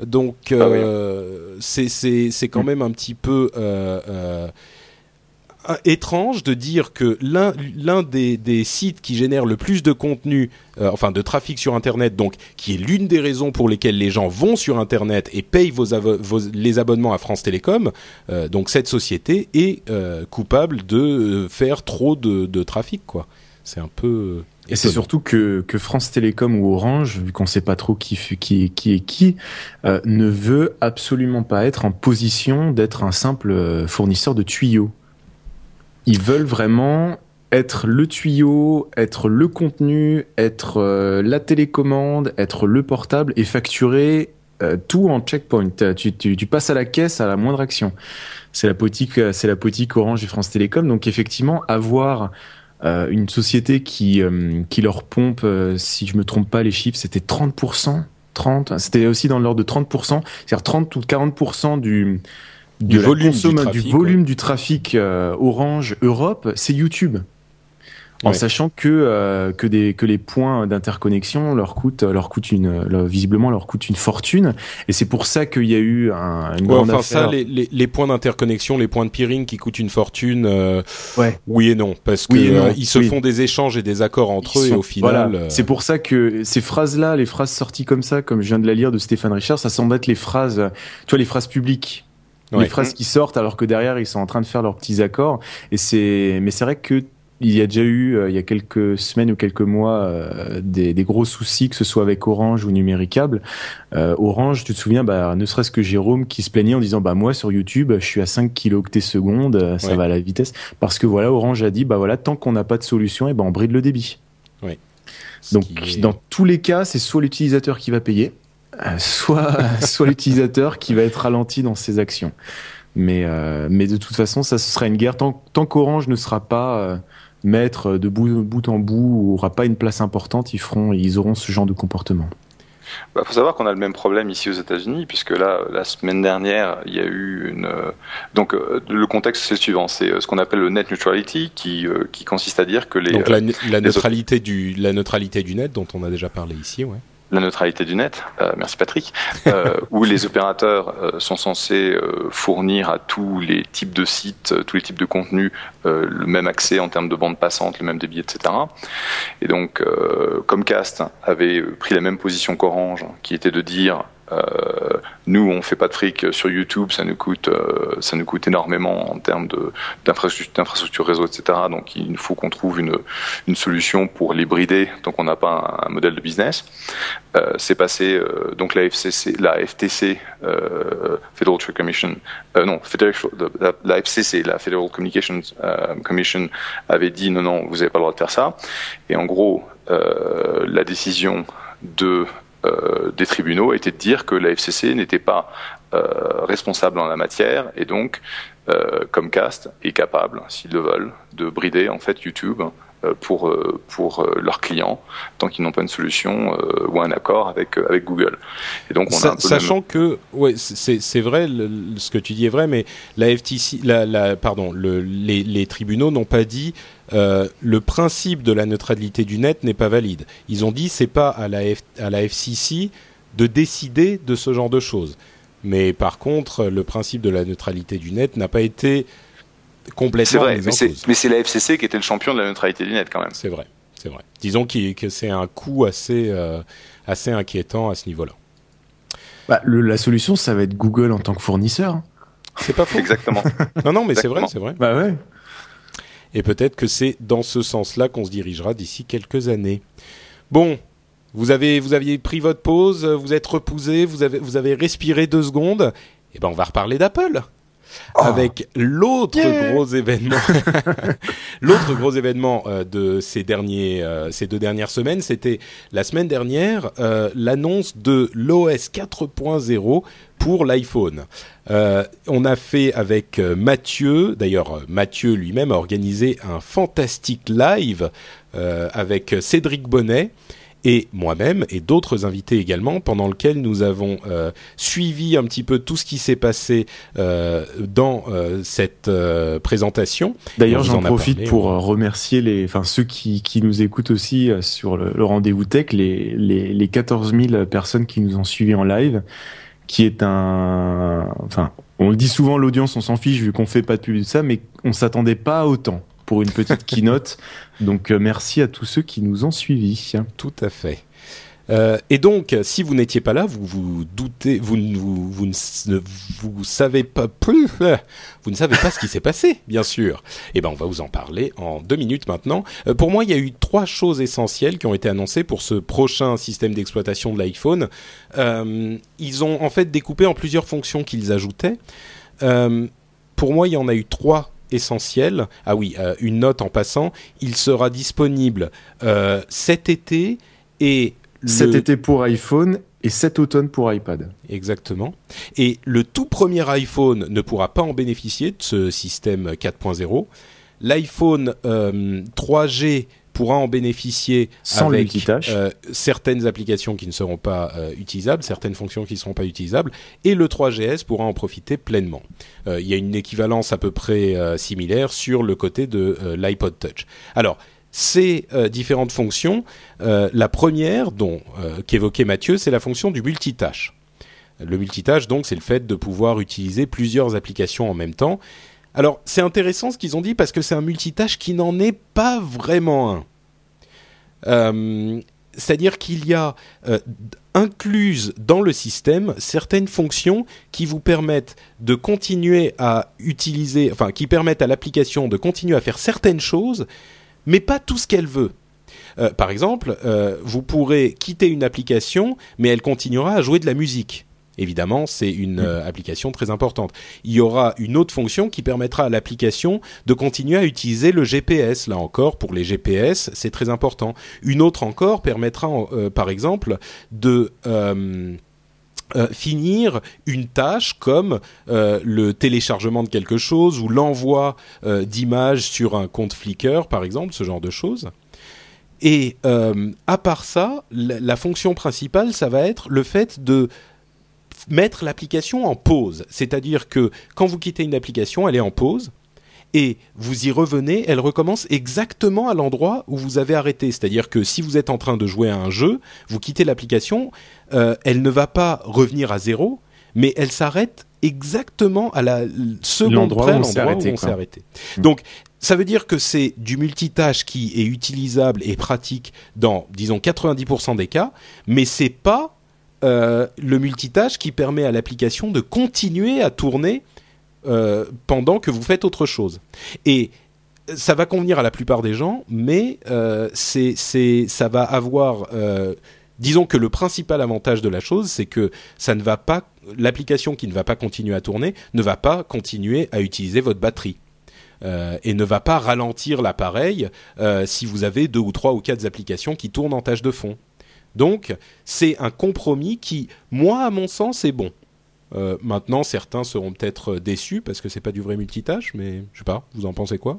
Donc euh, ah oui. c'est quand même un petit peu euh, euh, étrange de dire que l'un des, des, sites qui génère le plus de contenu, euh, enfin de trafic sur Internet, donc qui est l'une des raisons pour lesquelles les gens vont sur Internet et payent vos, vos les abonnements à France Télécom, euh, donc cette société est euh, coupable de faire trop de, de trafic, quoi. C'est un peu et c'est surtout que, que France Télécom ou Orange, vu qu'on sait pas trop qui, qui, qui est qui, euh, ne veut absolument pas être en position d'être un simple fournisseur de tuyaux. Ils veulent vraiment être le tuyau, être le contenu, être euh, la télécommande, être le portable et facturer euh, tout en checkpoint. Tu, tu, passes à la caisse à la moindre action. C'est la politique, c'est la Orange et France Télécom. Donc effectivement, avoir euh, une société qui, euh, qui leur pompe, euh, si je me trompe pas, les chiffres, c'était 30%, 30, c'était aussi dans l'ordre de 30%, c'est-à-dire 30 ou 40% du, du volume, du trafic, du, volume ouais. du trafic Orange Europe, c'est YouTube en ouais. sachant que euh, que des que les points d'interconnexion leur coûtent leur coûtent une leur, visiblement leur coûtent une fortune et c'est pour ça qu'il y a eu un, une ouais, grande enfin affaire. ça les, les, les points d'interconnexion les points de peering qui coûtent une fortune euh, ouais. oui et non parce que oui non, euh, ils se oui. font des échanges et des accords entre Ils eux sont, et au final voilà. c'est pour ça que ces phrases là les phrases sorties comme ça comme je viens de la lire de Stéphane Richard ça semble être les phrases tu vois les phrases publiques Ouais. les phrases qui sortent alors que derrière ils sont en train de faire leurs petits accords et c'est mais c'est vrai que il y a déjà eu, euh, il y a quelques semaines ou quelques mois, euh, des, des, gros soucis, que ce soit avec Orange ou Numéricable. Euh, Orange, tu te souviens, bah, ne serait-ce que Jérôme qui se plaignait en disant, bah moi sur YouTube, je suis à 5 kilooctets secondes, ça Ouais. va à la vitesse, parce que voilà, Orange a dit, bah voilà, tant qu'on n'a pas de solution, et ben on bride le débit. Ce Donc est- dans tous les cas, c'est soit l'utilisateur qui va payer, soit soit l'utilisateur qui va être ralenti dans ses actions. Mais euh, mais de toute façon, ça ce sera une guerre tant tant qu'Orange ne sera pas euh, maître de bout, bout en bout ou aura pas une place importante, ils feront ils auront ce genre de comportement. Bah, faut savoir qu'on a le même problème ici aux États-Unis, puisque là, la semaine dernière, il y a eu une. euh, Donc, euh, le contexte c'est le suivant, c'est euh, ce qu'on appelle le net neutrality, qui euh, qui consiste à dire que les Donc euh, la, les neutralité du la neutralité du net dont on a déjà parlé ici, ouais. La neutralité du net, euh, merci Patrick, euh, où les opérateurs euh, sont censés euh, fournir à tous les types de sites, euh, tous les types de contenus, euh, le même accès en termes de bande passante, le même débit, etc. Et donc, euh, Comcast avait pris la même position qu'Orange, qui était de dire nous, on fait pas de fric sur YouTube, ça nous coûte, euh, ça nous coûte énormément en termes d'infrastructure, réseau, etc. Donc, il faut qu'on trouve une solution pour les brider, donc on n'a pas un, modèle de business. Euh, c'est passé euh, donc la FCC, la FTC, euh, Federal Trade Commission, euh, non, la, FCC, la Federal Communications euh, Commission avait dit non non, vous n'avez pas le droit de faire ça. Et en gros, euh, la décision de euh, des tribunaux était de dire que la FCC n'était pas euh, responsable en la matière et donc euh, Comcast est capable, s'ils le veulent, de brider en fait YouTube euh, pour euh, pour euh, leurs clients. Tant qu'ils n'ont pas une solution euh, ou un accord avec euh, avec Google. Et donc on a Sa- un peu le même- sachant que ouais c'est vrai le- ce que tu dis est vrai mais la FTC la, la pardon le, les, les tribunaux n'ont pas dit euh, le principe de la neutralité du net n'est pas valide. Ils ont dit c'est pas à la F- à la FCC de décider de ce genre de choses. Mais par contre le principe de la neutralité du net n'a pas été complètement vrai, mais c'est mais c'est la FCC qui était le champion de la neutralité du net quand même. c'est vrai c'est vrai disons que c'est un coût assez euh, assez inquiétant à ce niveau-là Bah, la solution, ça va être Google en tant que fournisseur. c'est pas faux Exactement. non non mais c'est vrai c'est vrai Bah ouais. Et peut-être que c'est dans ce sens-là qu'on se dirigera d'ici quelques années. Bon, vous avez vous aviez pris votre pause, vous êtes reposé, vous avez vous avez respiré deux secondes. Et ben on va reparler d'Apple. Oh. avec l'autre gros événement, l'autre gros événement euh, de ces derniers, euh, ces deux dernières semaines, c'était la semaine dernière euh, l'annonce de l'OS 4.0 pour l'iPhone. on a fait avec Mathieu, d'ailleurs Mathieu lui-même a organisé un fantastique live avec Cédric Bonnet et moi-même et d'autres invités également, pendant lequel nous avons euh, suivi un petit peu tout ce qui s'est passé euh, dans euh, cette présentation. D'ailleurs, j'en profite pour remercier les, enfin ceux qui, qui nous écoutent aussi sur le, rendez-vous tech, les, les, les 14 000 personnes qui nous ont suivis en live, qui est un, enfin, on le dit souvent, l'audience, on s'en fiche vu qu'on fait pas de pub de ça, mais on s'attendait pas à autant pour une petite keynote. Donc euh, merci à tous ceux qui nous ont suivis. Tout à fait. Euh, et donc, si vous n'étiez pas là, vous vous doutez, vous, vous, vous ne vous savez pas plus, vous ne savez pas ce qui s'est passé, bien sûr. Eh ben, on va vous en parler en deux minutes maintenant. Euh, pour moi, il y a eu trois choses essentielles qui ont été annoncées pour ce prochain système d'exploitation de l'iPhone. Euh, ils ont en fait découpé en plusieurs fonctions qu'ils ajoutaient. Pour moi, il y en a eu trois essentiel. Ah oui, euh, une note en passant. Il sera disponible euh, cet été et cet été pour iPhone et cet automne pour iPad. Exactement. Et le tout premier iPhone ne pourra pas en bénéficier de ce système 4.0. L'iPhone 3G euh, pourra en bénéficier Sans avec euh, certaines applications qui ne seront pas euh, utilisables, certaines fonctions qui ne seront pas utilisables, et le 3GS pourra en profiter pleinement. Euh, il y a une équivalence à peu près similaire sur le côté de l'iPod Touch. Alors, ces différentes fonctions, la première dont qu'évoquait Mathieu, c'est la fonction du multitâche. Le multitâche, donc, c'est le fait de pouvoir utiliser plusieurs applications en même temps. Alors, c'est intéressant ce qu'ils ont dit parce que c'est un multitâche qui n'en est pas vraiment un. Euh, c'est-à-dire qu'il y a euh, incluses dans le système certaines fonctions qui vous permettent de continuer à utiliser, enfin qui permettent à l'application de continuer à faire certaines choses, mais pas tout ce qu'elle veut. Euh, par exemple, vous pourrez quitter une application, mais elle continuera à jouer de la musique. Évidemment, c'est une euh, application très importante. Il y aura une autre fonction qui permettra à l'application de continuer à utiliser le GPS. Là encore, pour les GPS, c'est très important. Une autre encore permettra, euh, par exemple, de euh, finir une tâche comme le téléchargement de quelque chose ou l'envoi d'images sur un compte Flickr, par exemple, ce genre de choses. Et à part ça, la, fonction principale, ça va être le fait de mettre l'application en pause. C'est-à-dire que quand vous quittez une application, elle est en pause. Et vous y revenez, elle recommence exactement à l'endroit où vous avez arrêté. C'est-à-dire que si vous êtes en train de jouer à un jeu, vous quittez l'application, euh, elle ne va pas revenir à zéro, mais elle s'arrête exactement à la seconde près, l'endroit où on s'est arrêté. Hmm. Donc, ça veut dire que c'est du multitâche qui est utilisable et pratique dans, disons, 90% des cas, mais c'est pas euh, le multitâche qui permet à l'application de continuer à tourner euh, pendant que vous faites autre chose. Et ça va convenir à la plupart des gens, mais euh, ça va avoir. disons que le principal avantage de la chose, c'est que l'application qui ne va pas continuer à tourner ne va pas continuer à utiliser votre batterie. et ne va pas ralentir l'appareil si vous avez deux ou trois ou quatre applications qui tournent en tâche de fond. Donc, c'est un compromis qui, moi, à mon sens, est bon. Euh, maintenant, certains seront peut-être déçus parce que c'est pas du vrai multitâche, mais je sais pas. Vous en pensez quoi?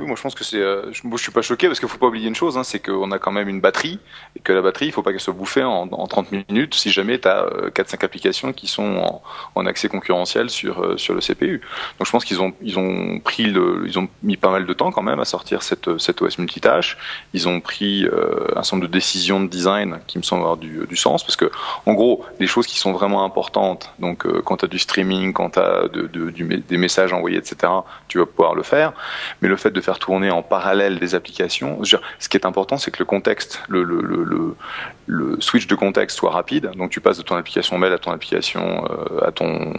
Moi je pense que c'est. Euh, je, je suis pas choqué parce qu'il faut pas oublier une chose, hein, c'est qu'on a quand même une batterie et que la batterie, il faut pas qu'elle soit bouffée en, en 30 minutes si jamais tu as 4-5 applications qui sont en, accès concurrentiel sur, euh, sur le CPU. Donc je pense qu'ils ont, ils ont pris ils ont mis pas mal de temps quand même à sortir cette, cette OS multitâche. Ils ont pris euh, un certain nombre de décisions de design qui me semblent avoir du, du sens parce que en gros, les choses qui sont vraiment importantes, donc quand tu as du streaming, quand tu as de, de, des messages envoyés, etc., tu vas pouvoir le faire. Mais le fait de faire tourner en parallèle des applications. Ce qui est important, c'est que le contexte, le, switch de contexte soit rapide. Donc tu passes de ton application mail à ton application, euh, à ton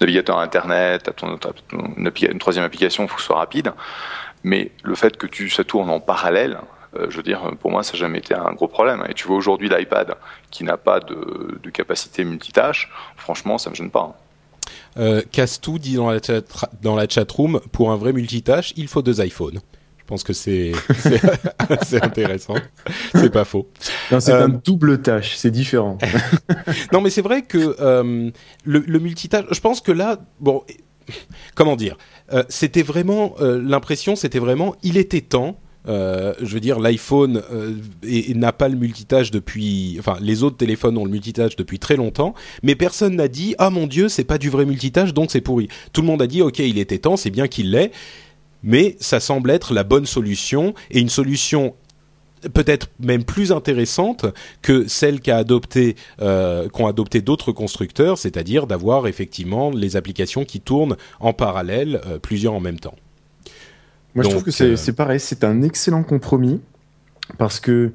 navigateur internet, à ton, une, troisième application, il faut que ce soit rapide. Mais le fait que ça tourne en parallèle, euh, je veux dire, pour moi, ça n'a jamais été un gros problème. Et tu vois aujourd'hui l'iPad qui n'a pas de, de, capacité multitâche, franchement, ça me gêne pas. Euh, Castou dit dans la, chat, dans la chatroom, pour un vrai multitâche, il faut deux iPhones. Je pense que c'est c'est intéressant. C'est pas faux. C'est un double tâche, c'est différent. non, mais c'est vrai que le, le multitâche, je pense que là, bon, comment dire, c'était vraiment l'impression, c'était vraiment, il était temps euh, je veux dire, l'iPhone euh, n'a pas le multitâche depuis. Enfin, les autres téléphones ont le multitâche depuis très longtemps, mais personne n'a dit ah mon dieu, c'est pas du vrai multitâche, donc c'est pourri. Tout le monde a dit ok, il était temps, c'est bien qu'il l'ait, mais ça semble être la bonne solution et une solution peut-être même plus intéressante que celle euh, qu'ont adopté d'autres constructeurs, c'est-à-dire d'avoir effectivement les applications qui tournent en parallèle, plusieurs en même temps. Moi, je trouve que c'est euh, pareil, c'est un excellent compromis parce que,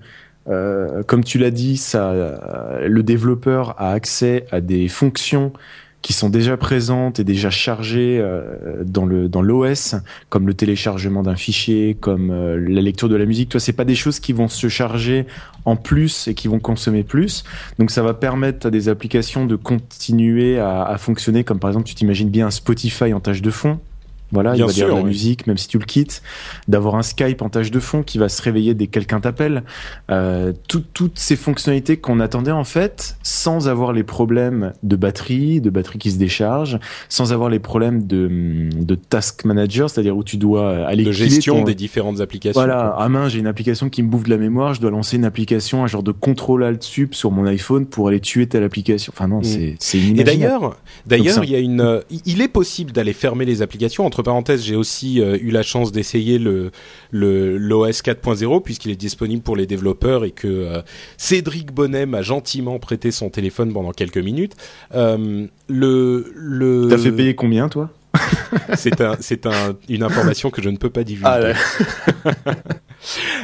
euh, comme tu l'as dit, ça, euh, le développeur a accès à des fonctions qui sont déjà présentes et déjà chargées euh, dans le dans l'OS, comme le téléchargement d'un fichier, comme la lecture de la musique. Toi, c'est pas des choses qui vont se charger en plus et qui vont consommer plus. Donc, ça va permettre à des applications de continuer à, à fonctionner, comme par exemple, tu t'imagines bien un Spotify en tâche de fond voilà, il va dire de la musique, même si tu le quittes, d'avoir un Skype en tâche de fond qui va se réveiller dès que quelqu'un t'appelle. Euh, toutes ces fonctionnalités qu'on attendait en fait, sans avoir les problèmes de batterie, de batterie qui se décharge, sans avoir les problèmes de, de task manager, c'est-à-dire où tu dois aller de gestion des différentes applications. Voilà, ah main, j'ai une application qui me bouffe de la mémoire, je dois lancer une application, un genre de contrôle alt sup sur mon iPhone pour aller tuer telle application. Enfin non, mm. c'est inimaginable. Et d'ailleurs, d'ailleurs, il y a une, euh, il est possible d'aller fermer les applications entre parenthèses, j'ai aussi euh, eu la chance d'essayer le l'OS 4.0 puisqu'il est disponible pour les développeurs et que euh, Cédric Bonnet m'a gentiment prêté son téléphone pendant quelques minutes. Euh, le le. T'as fait payer combien toi? c'est un, c'est un, une information que je ne peux pas divulguer. Ah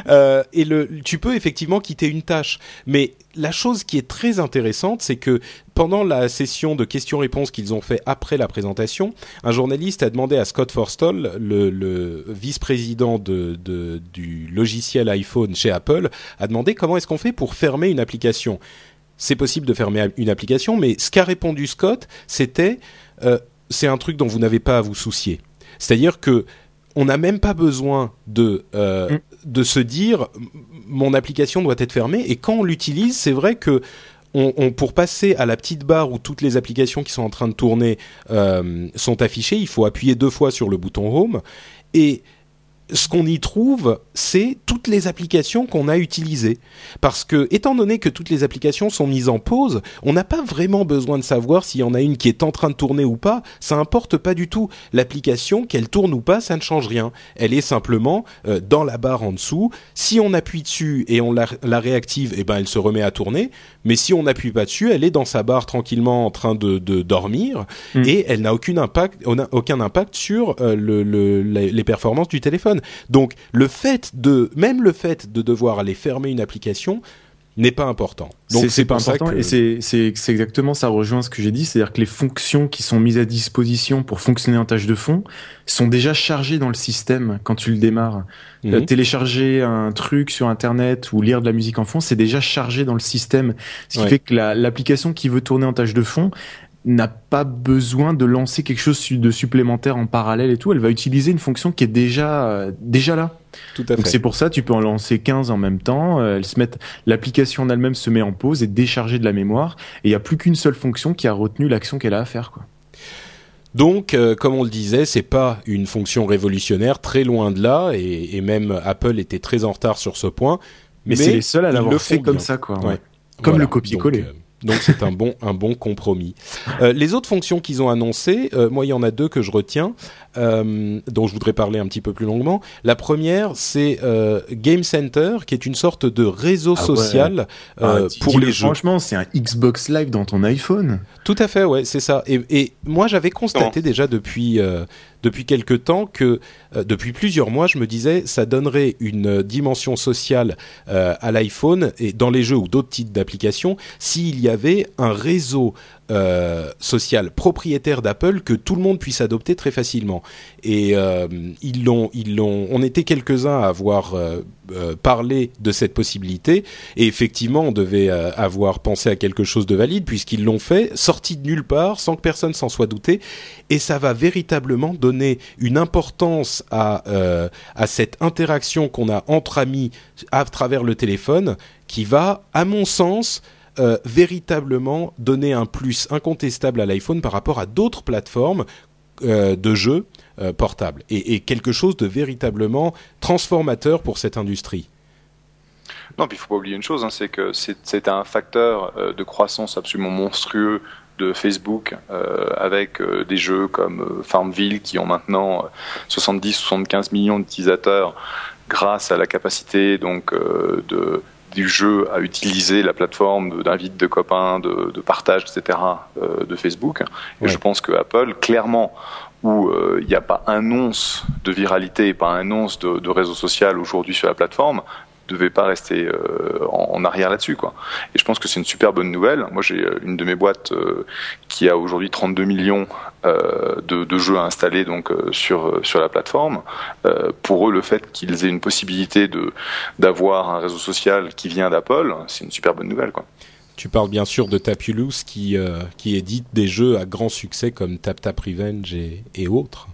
euh, et le, tu peux effectivement quitter une tâche, mais la chose qui est très intéressante, c'est que pendant la session de questions-réponses qu'ils ont fait après la présentation, un journaliste a demandé à Scott Forstall, le, le vice-président de, de, du logiciel iPhone chez Apple, a demandé comment est-ce qu'on fait pour fermer une application. C'est possible de fermer une application, mais ce qu'a répondu Scott, c'était euh, c'est un truc dont vous n'avez pas à vous soucier. C'est-à-dire que on n'a même pas besoin de euh, mm. de se dire mon application doit être fermée et quand on l'utilise, c'est vrai que on, pour passer à la petite barre où toutes les applications qui sont en train de tourner euh, sont affichées, il faut appuyer deux fois sur le bouton Home et ce qu'on y trouve, c'est toutes les applications qu'on a utilisées. Parce que, étant donné que toutes les applications sont mises en pause, on n'a pas vraiment besoin de savoir s'il y en a une qui est en train de tourner ou pas. Ça importe pas du tout. L'application, qu'elle tourne ou pas, ça ne change rien. Elle est simplement euh, dans la barre en dessous. Si on appuie dessus et on la, réactive, eh ben, elle se remet à tourner. Mais si on n'appuie pas dessus, elle est dans sa barre tranquillement en train de, dormir mm. et elle n'a aucun impact, aucun impact sur euh, le, les performances du téléphone. Donc le fait de, même le fait de devoir aller fermer une application n'est pas important. Donc c'est pas important et c'est exactement ça rejoint ce que j'ai dit, c'est-à-dire que les fonctions qui sont mises à disposition pour fonctionner en tâche de fond sont déjà chargées dans le système quand tu le démarres. Mhm. Euh, télécharger un truc sur internet ou lire de la musique en fond, c'est déjà chargé dans le système, ce qui fait que l'application qui veut tourner en tâche de fond, n'a pas besoin de lancer quelque chose de supplémentaire en parallèle et tout. Elle va utiliser une fonction qui est déjà euh, déjà là. Tout à Donc c'est pour ça tu peux en lancer 15 en même temps. Euh, elle se met, l'application en elle-même se met en pause et décharger de la mémoire. Et il n'y a plus qu'une seule fonction qui a retenu l'action qu'elle a à faire. Quoi. Donc, euh, comme on le disait, c'est pas une fonction révolutionnaire, très loin de là, et, et même Apple était très en retard sur ce point. Mais, c'est les seuls à l'avoir fait comme ça, quoi. Comme le copier-coller. Donc c'est un bon un bon compromis. Euh, les autres fonctions qu'ils ont annoncées, euh, moi il y en a deux que je retiens, euh, dont je voudrais parler un petit peu plus longuement. La première c'est euh, Game Center, qui est une sorte de réseau ah social ah, pour les jeux. Franchement, c'est un Xbox Live dans ton iPhone. Tout à fait, ouais, c'est ça. Et, et moi j'avais constaté déjà depuis depuis quelque temps que euh, depuis plusieurs mois, je me disais ça donnerait une dimension sociale euh, à l'iPhone et dans les jeux ou d'autres types d'applications s'il y avait un réseau euh, social propriétaire d'Apple que tout le monde puisse adopter très facilement. Et euh, ils l'ont, ils l'ont. On était quelques-uns à avoir euh, parlé de cette possibilité. Et effectivement, on devait avoir pensé à quelque chose de valide puisqu'ils l'ont fait, sorti de nulle part, sans que personne s'en soit douté. Et ça va véritablement donner une importance à à cette interaction qu'on a entre amis à travers le téléphone, qui va, à mon sens, euh, véritablement donner un plus incontestable à l'iPhone par rapport à d'autres plateformes euh, de jeux euh, portables et, quelque chose de véritablement transformateur pour cette industrie. Non, puis il faut pas oublier une chose, hein, c'est que c'est un facteur de croissance absolument monstrueux de Facebook avec des jeux comme Farmville qui ont maintenant 70-75 millions d'utilisateurs grâce à la capacité donc de du jeu à utiliser la plateforme d'invite de copains, de, de partage, etc. Euh, de Facebook. Et je pense que Apple, clairement, où euh, il n'y a pas un once de viralité, pas un once de, de réseau social aujourd'hui sur la plateforme, devait pas rester euh, en, arrière là-dessus quoi. Et je pense que c'est une super bonne nouvelle. Moi j'ai euh, une de mes boîtes euh, qui a aujourd'hui 32 millions de, jeux à installer donc sur sur la plateforme. pour eux le fait qu'ils aient une possibilité de d'avoir un réseau social qui vient d'Apple, c'est une super bonne nouvelle quoi. Tu parles bien sûr de Tapulous qui qui édite des jeux à grand succès comme Tap Tap Revenge et autres.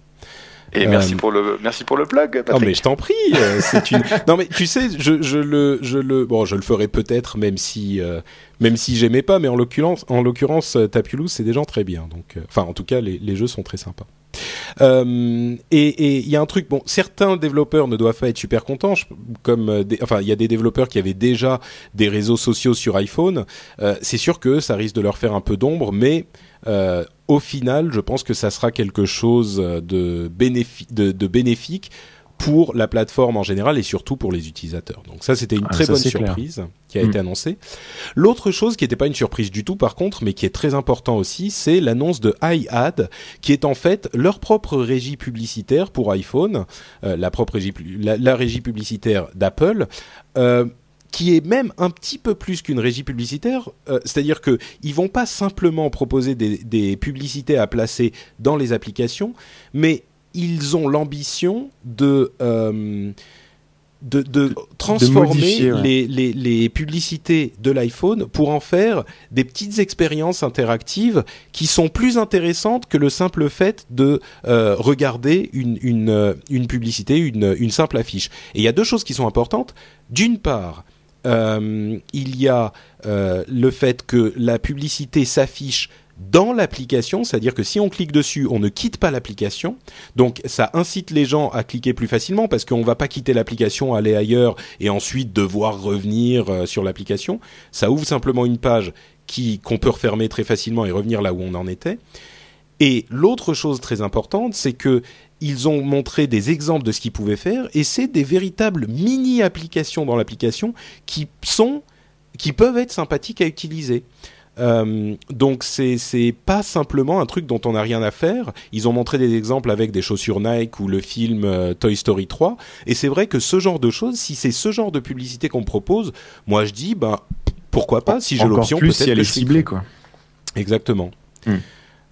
Et merci euh, pour le merci pour le plug. Patrick. Non mais je t'en prie. Euh, c'est une. non mais tu sais, je, je le je le bon, je le ferai peut-être même si euh, même si j'aimais pas, mais en l'occurrence en l'occurrence Tapulous c'est des gens très bien. Donc enfin en tout cas les, les jeux sont très sympas. Euh, et il y a un truc, bon, certains développeurs ne doivent pas être super contents, comme, des, enfin, il y a des développeurs qui avaient déjà des réseaux sociaux sur iPhone. Euh, c'est sûr que ça risque de leur faire un peu d'ombre, mais euh, au final, je pense que ça sera quelque chose de, de, bénéfique pour la plateforme en général et surtout pour les utilisateurs. Donc ça, c'était une ah, très bonne surprise qui a été mm. annoncée. L'autre chose qui n'était pas une surprise du tout, par contre, mais qui est très important aussi, c'est l'annonce de iAd, qui est en fait leur propre régie publicitaire pour iPhone, euh, la propre régie, la, régie publicitaire d'Apple. Euh, qui est même un petit peu plus qu'une régie publicitaire, euh, c'est-à-dire que ils vont pas simplement proposer des, des, publicités à placer dans les applications, mais ils ont l'ambition de euh, de, transformer les, les, publicités de l'iPhone pour en faire des petites expériences interactives qui sont plus intéressantes que le simple fait de euh, regarder une, une, une publicité, une, une simple affiche. Et il y a deux choses qui sont importantes. D'une part, il y a le fait que la publicité s'affiche dans l'application, c'est-à-dire que si on clique dessus, on ne quitte pas l'application. Donc ça incite les gens à cliquer plus facilement parce qu'on ne va pas quitter l'application, aller ailleurs et ensuite devoir revenir euh, sur l'application. Ça ouvre simplement une page qui qu'on peut refermer très facilement et revenir là où on en était. Et l'autre chose très importante, c'est que ils ont montré des exemples de ce qu'ils pouvaient faire et c'est des véritables mini applications dans l'application qui sont qui peuvent être sympathiques à utiliser. Euh, donc c'est c'est pas simplement un truc dont on n'a rien à faire. Ils ont montré des exemples avec des chaussures Nike ou le film euh, Toy Story 3 et c'est vrai que ce genre de choses, si c'est ce genre de publicité qu'on propose, moi je dis ben pourquoi pas si j'ai l'option peut-être si elle est ciblée quoi. Exactement. Hmm.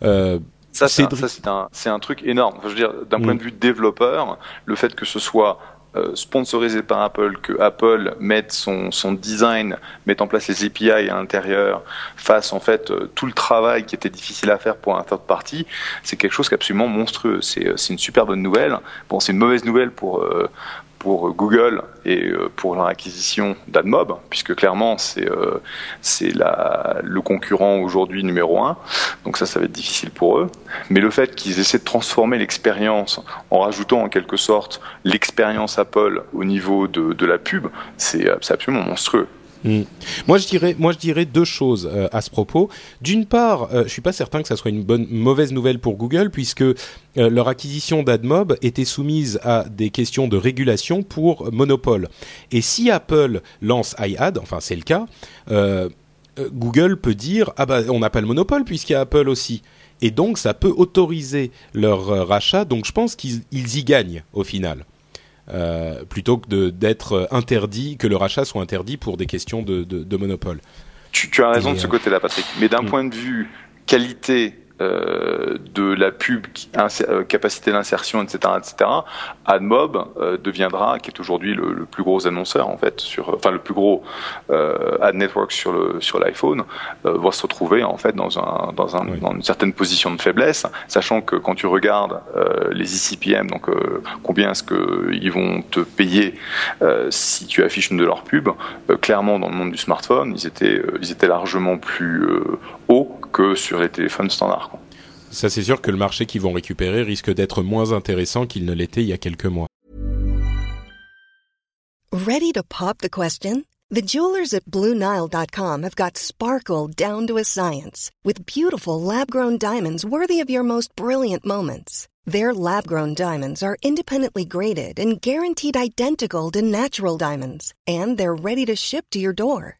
Euh, ça, c'est un, un, un, truc énorme. je veux dire, d'un point hmm. de vue développeur, le fait que ce soit euh, sponsorisé par Apple, que Apple mette son, son design, mette en place les API à l'intérieur, fasse en fait euh, tout le travail qui était difficile à faire pour un third party, c'est quelque chose qu'absolument monstrueux. C'est euh, une super bonne nouvelle. Bon, c'est une mauvaise nouvelle pour pour Google et euh, pour leur acquisition d'AdMob, puisque clairement c'est euh, le concurrent aujourd'hui numéro un. Donc ça, ça va être difficile pour eux. Mais le fait qu'ils essaient de transformer l'expérience en rajoutant en quelque sorte l'expérience Apple au niveau de, de la pub, c'est absolument monstrueux. Mm. Moi, je dirais, moi, je dirais deux choses euh, à ce propos. D'une part, euh, je suis pas certain que ça soit une bonne, mauvaise nouvelle pour Google, puisque euh, leur acquisition d'AdMob était soumise à des questions de régulation pour monopole. Et si Apple lance iAd, enfin c'est le cas, Google peut dire ah bah on n'a pas le monopole puisqu'il y a Apple aussi. Et donc ça peut autoriser leur rachat. Donc je pense qu'ils y gagnent au final. Euh, plutôt que d'être interdit, que le rachat soit interdit pour des questions de, de, de monopole. Tu, tu, as raison de ce euh, côté-là, Patrick. Mais d'un mm. point de vue qualité euh, de la pub, euh, capacité d'insertion, etc., etc., AdMob euh, deviendra, qui est aujourd'hui le, plus gros annonceur en fait, sur, enfin le plus gros ad network sur le sur l'iPhone, va se retrouver en fait dans un dans un dans une certaine position de faiblesse, sachant que quand tu regardes les ICPM, donc combien est-ce que ils vont te payer si tu affiches une de leurs pubs, clairement dans le monde du smartphone, ils étaient ils étaient largement plus hauts que sur les téléphones standards. Ça, c'est sûr que le marché qu'ils vont récupérer risque d'être moins intéressant qu'il ne l'était il y a quelques mois. Ready to pop the question? The jewelers at BlueNile.com have got sparkle down to a science with beautiful lab-grown diamonds worthy of your most brilliant moments. Their lab-grown diamonds are independently graded and guaranteed identical to natural diamonds, and they're ready to ship to your door.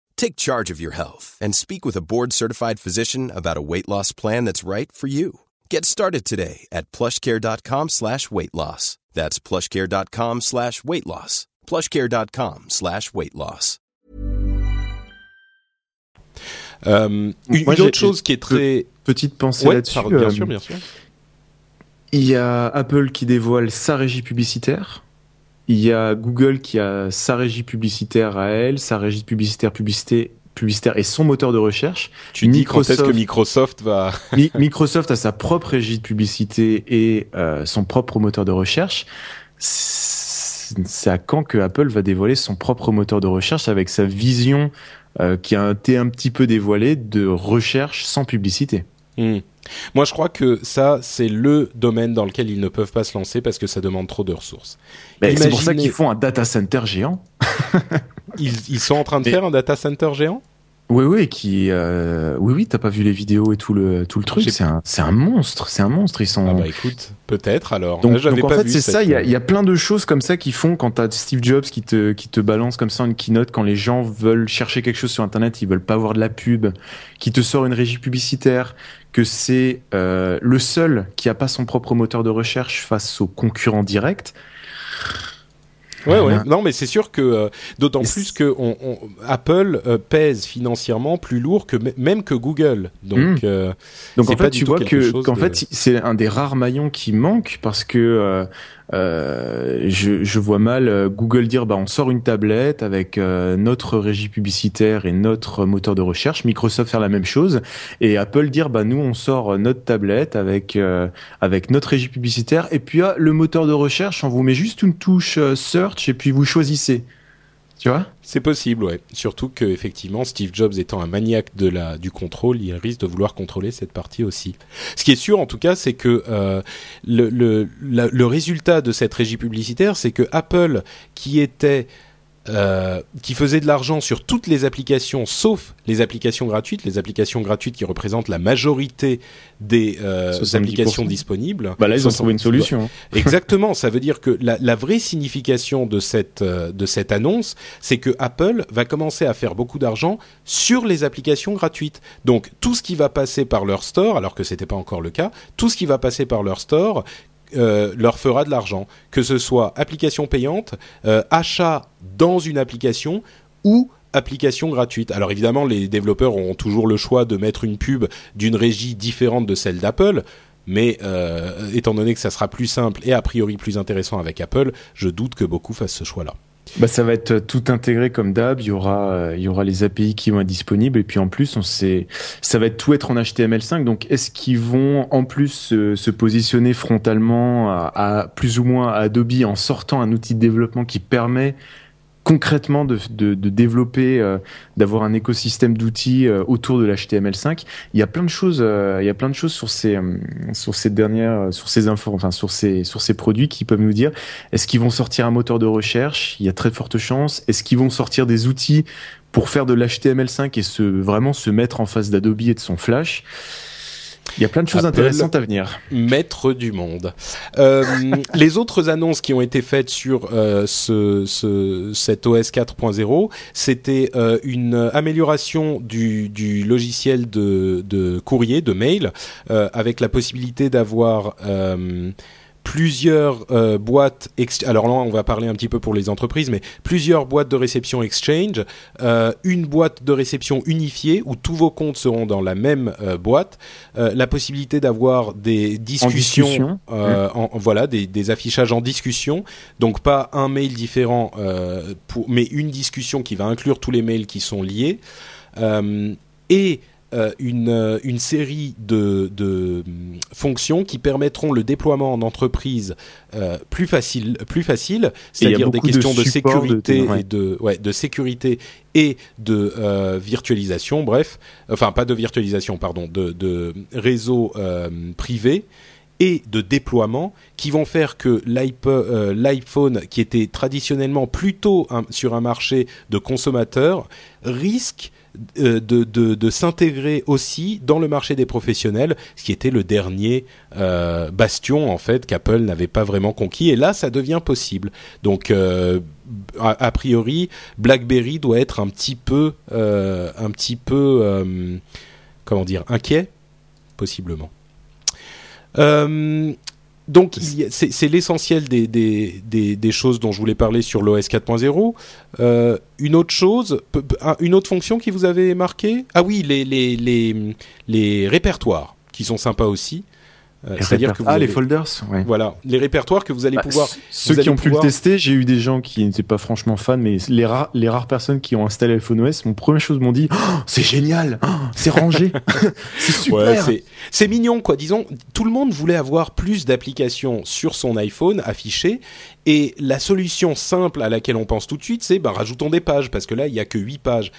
Take charge of your health and speak with a board certified physician about a weight loss plan that's right for you. Get started today at plushcare.com slash weight loss. That's plushcare.com slash weight loss. Plushcare.com slash weight loss. Euh, une, une autre chose qui est très. Petite pensée ouais, là-dessus. Bien euh, sûr, bien sûr. Il y a Apple qui dévoile sa régie publicitaire. Il y a Google qui a sa régie publicitaire à elle, sa régie publicitaire publicité publicitaire et son moteur de recherche. Tu Microsoft, dis quand est-ce que Microsoft va Microsoft a sa propre régie de publicité et euh, son propre moteur de recherche. C'est à quand que Apple va dévoiler son propre moteur de recherche avec sa vision euh, qui a été un petit peu dévoilée de recherche sans publicité? Hmm. Moi, je crois que ça, c'est le domaine dans lequel ils ne peuvent pas se lancer parce que ça demande trop de ressources. C'est pour ça qu'ils font un data center géant. ils, ils, sont en train de faire un data center géant? Oui, oui, qui, euh, oui, oui, t'as pas vu les vidéos et tout le tout le truc. C'est un, c'est un monstre, c'est un monstre. Ils sont. Ah bah écoute, peut-être alors. Donc, donc en fait, c'est ça. Il y a, y a plein de choses comme ça qui font quand t'as Steve Jobs qui te qui te balance comme ça une keynote quand les gens veulent chercher quelque chose sur Internet, ils veulent pas voir de la pub, qui te sort une régie publicitaire, que c'est euh, le seul qui a pas son propre moteur de recherche face aux concurrents directs. Ouais, ouais. Non, mais c'est sûr que euh, d'autant plus que on, on, Apple euh, pèse financièrement plus lourd que même que Google. Donc, hmm. euh, donc en fait, tu vois que qu'en fait, c'est un des rares maillons qui manque parce que euh, je, je, vois mal euh, Google dire bah on sort une tablette avec euh, notre régie publicitaire et notre moteur de recherche, Microsoft faire la même chose. Et Apple dire bah nous on sort notre tablette avec avec notre régie publicitaire. Et puis ah, le moteur de recherche on vous met juste une touche search et puis vous choisissez. Tu vois? C'est possible, ouais. Surtout que effectivement, Steve Jobs étant un maniaque de la du contrôle, il risque de vouloir contrôler cette partie aussi. Ce qui est sûr, en tout cas, c'est que euh, le, le, le résultat de cette régie publicitaire, c'est que Apple, qui était euh, qui faisait de l'argent sur toutes les applications sauf les applications gratuites, les applications gratuites qui représentent la majorité des euh, applications disponibles. Bah là, ils ont trouvé une solution. Hein. Exactement. Ça veut dire que la, la vraie signification de cette euh, de cette annonce, c'est que Apple va commencer à faire beaucoup d'argent sur les applications gratuites. Donc tout ce qui va passer par leur store, alors que c'était pas encore le cas, tout ce qui va passer par leur store euh, leur fera de l'argent, que ce soit application payante, euh, achat dans une application ou application gratuite. Alors évidemment, les développeurs auront toujours le choix de mettre une pub d'une régie différente de celle d'Apple, mais euh, étant donné que ça sera plus simple et a priori plus intéressant avec Apple, je doute que beaucoup fassent ce choix-là. Bah, ça va être tout intégré comme d'hab. Il y aura, euh, il y aura les API qui vont être disponibles et puis en plus, on sait, ça va être tout être en HTML5. Donc, est-ce qu'ils vont en plus se, positionner frontalement à, à, plus ou moins à Adobe en sortant un outil de développement qui permet concrètement de, de, de développer, euh, d'avoir un écosystème d'outils euh, autour de l'HTML5. Il y a plein de choses, euh, il y a plein de choses sur ces sur ces dernières, sur ces infos, enfin sur ces sur ces produits qui peuvent nous dire est-ce qu'ils vont sortir un moteur de recherche? Il y a très forte chance. Est-ce qu'ils vont sortir des outils pour faire de l'HTML5 et se vraiment se mettre en face d'Adobe et de son Flash? Il y a plein de choses Apple, intéressantes à venir. Maître du monde. Euh, les autres annonces qui ont été faites sur euh, ce, ce, cet OS 4.0, c'était euh, une amélioration du, du logiciel de, de courrier, de mail, avec la possibilité d'avoir plusieurs euh, boîtes. Alors là, on va parler un petit peu pour les entreprises, mais plusieurs boîtes de réception Exchange, euh, une boîte de réception unifiée où tous vos comptes seront dans la même euh, boîte, la possibilité d'avoir des discussions, discussion. en- en- voilà, des, des affichages en discussion, donc pas un mail différent, pour, mais une discussion qui va inclure tous les mails qui sont liés, et euh, une, euh, une série de, de hum, fonctions qui permettront le déploiement en entreprise euh, plus facile, plus facile, c'est-à-dire des de questions de, de- sécurité ouais. et de ouais, de sécurité et de euh, virtualisation, bref, enfin pas de virtualisation, pardon, de, de réseaux euh, privés et de déploiement qui vont faire que l'iP- euh, l'iPhone, qui était traditionnellement plutôt un- sur un marché de consommateurs, risque de, de, s'intégrer aussi dans le marché des professionnels, ce qui était le dernier euh, bastion en fait qu'Apple n'avait pas vraiment conquis. Et là, ça devient possible. Donc, euh, a, priori, BlackBerry doit être un petit peu, euh, un petit peu, euh, comment dire, inquiet, possiblement. Donc, c'est l'essentiel des, des, des, des choses dont je voulais parler sur l'OS 4.0. Euh, une autre chose, une autre fonction qui vous avait marqué? Ah oui, les, les, les, les répertoires, qui sont sympas aussi. Euh, C'est-à-dire que vous ah, les folders, ouais. Voilà, les répertoires que vous allez Bah, pouvoir... Ceux qui ont pu le tester, j'ai eu des gens qui n'étaient pas franchement fans, mais les, rares les rares personnes qui ont installé iPhone OS, mon première chose m'ont dit Oh, c'est génial, Oh, c'est rangé, c'est super. Ouais, c'est- c'est mignon, quoi. Disons, tout le monde voulait avoir plus d'applications sur son iPhone affichées, et la solution simple à laquelle on pense tout de suite, c'est ben, rajoutons des pages, parce que là, il y a que 8 pages.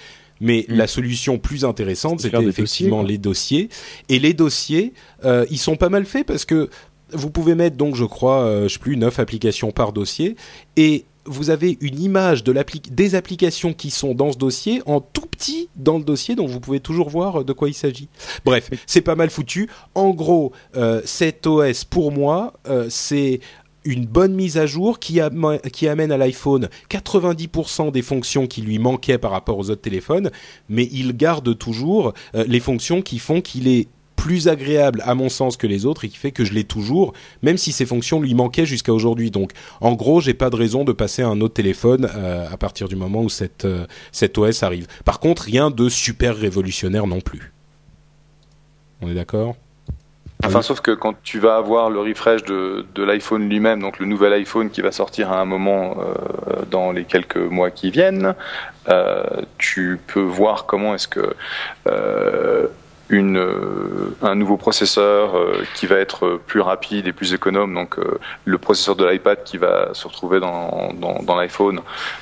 Mais Mm. la solution plus intéressante, c'était effectivement dossiers, les dossiers. Et les dossiers, euh, ils sont pas mal faits parce que vous pouvez mettre donc, je crois, euh, je sais plus, 9 applications par dossier, et vous avez une image de l'appli- des applications qui sont dans ce dossier en tout petit dans le dossier, donc vous pouvez toujours voir euh, de quoi il s'agit. Bref, c'est pas mal foutu. En gros, euh, cet OS pour moi, euh, c'est une bonne mise à jour qui, am- qui amène à l'iPhone 90% des fonctions qui lui manquaient par rapport aux autres téléphones, mais il garde toujours euh, les fonctions qui font qu'il est plus agréable à mon sens que les autres et qui fait que je l'ai toujours, même si ces fonctions lui manquaient jusqu'à aujourd'hui. Donc, en gros, j'ai pas de raison de passer à un autre téléphone euh, à partir du moment où cette, euh, OS arrive. Par contre, rien de super révolutionnaire non plus. On est d'accord? Enfin, sauf que quand tu vas avoir le refresh de, de l'iPhone lui-même, donc le nouvel iPhone qui va sortir à un moment euh, dans les quelques mois qui viennent, euh, tu peux voir comment est-ce que euh, une, euh, un nouveau processeur euh, qui va être plus rapide et plus économe, donc euh, le processeur de l'iPad qui va se retrouver dans, dans, dans l'iPhone,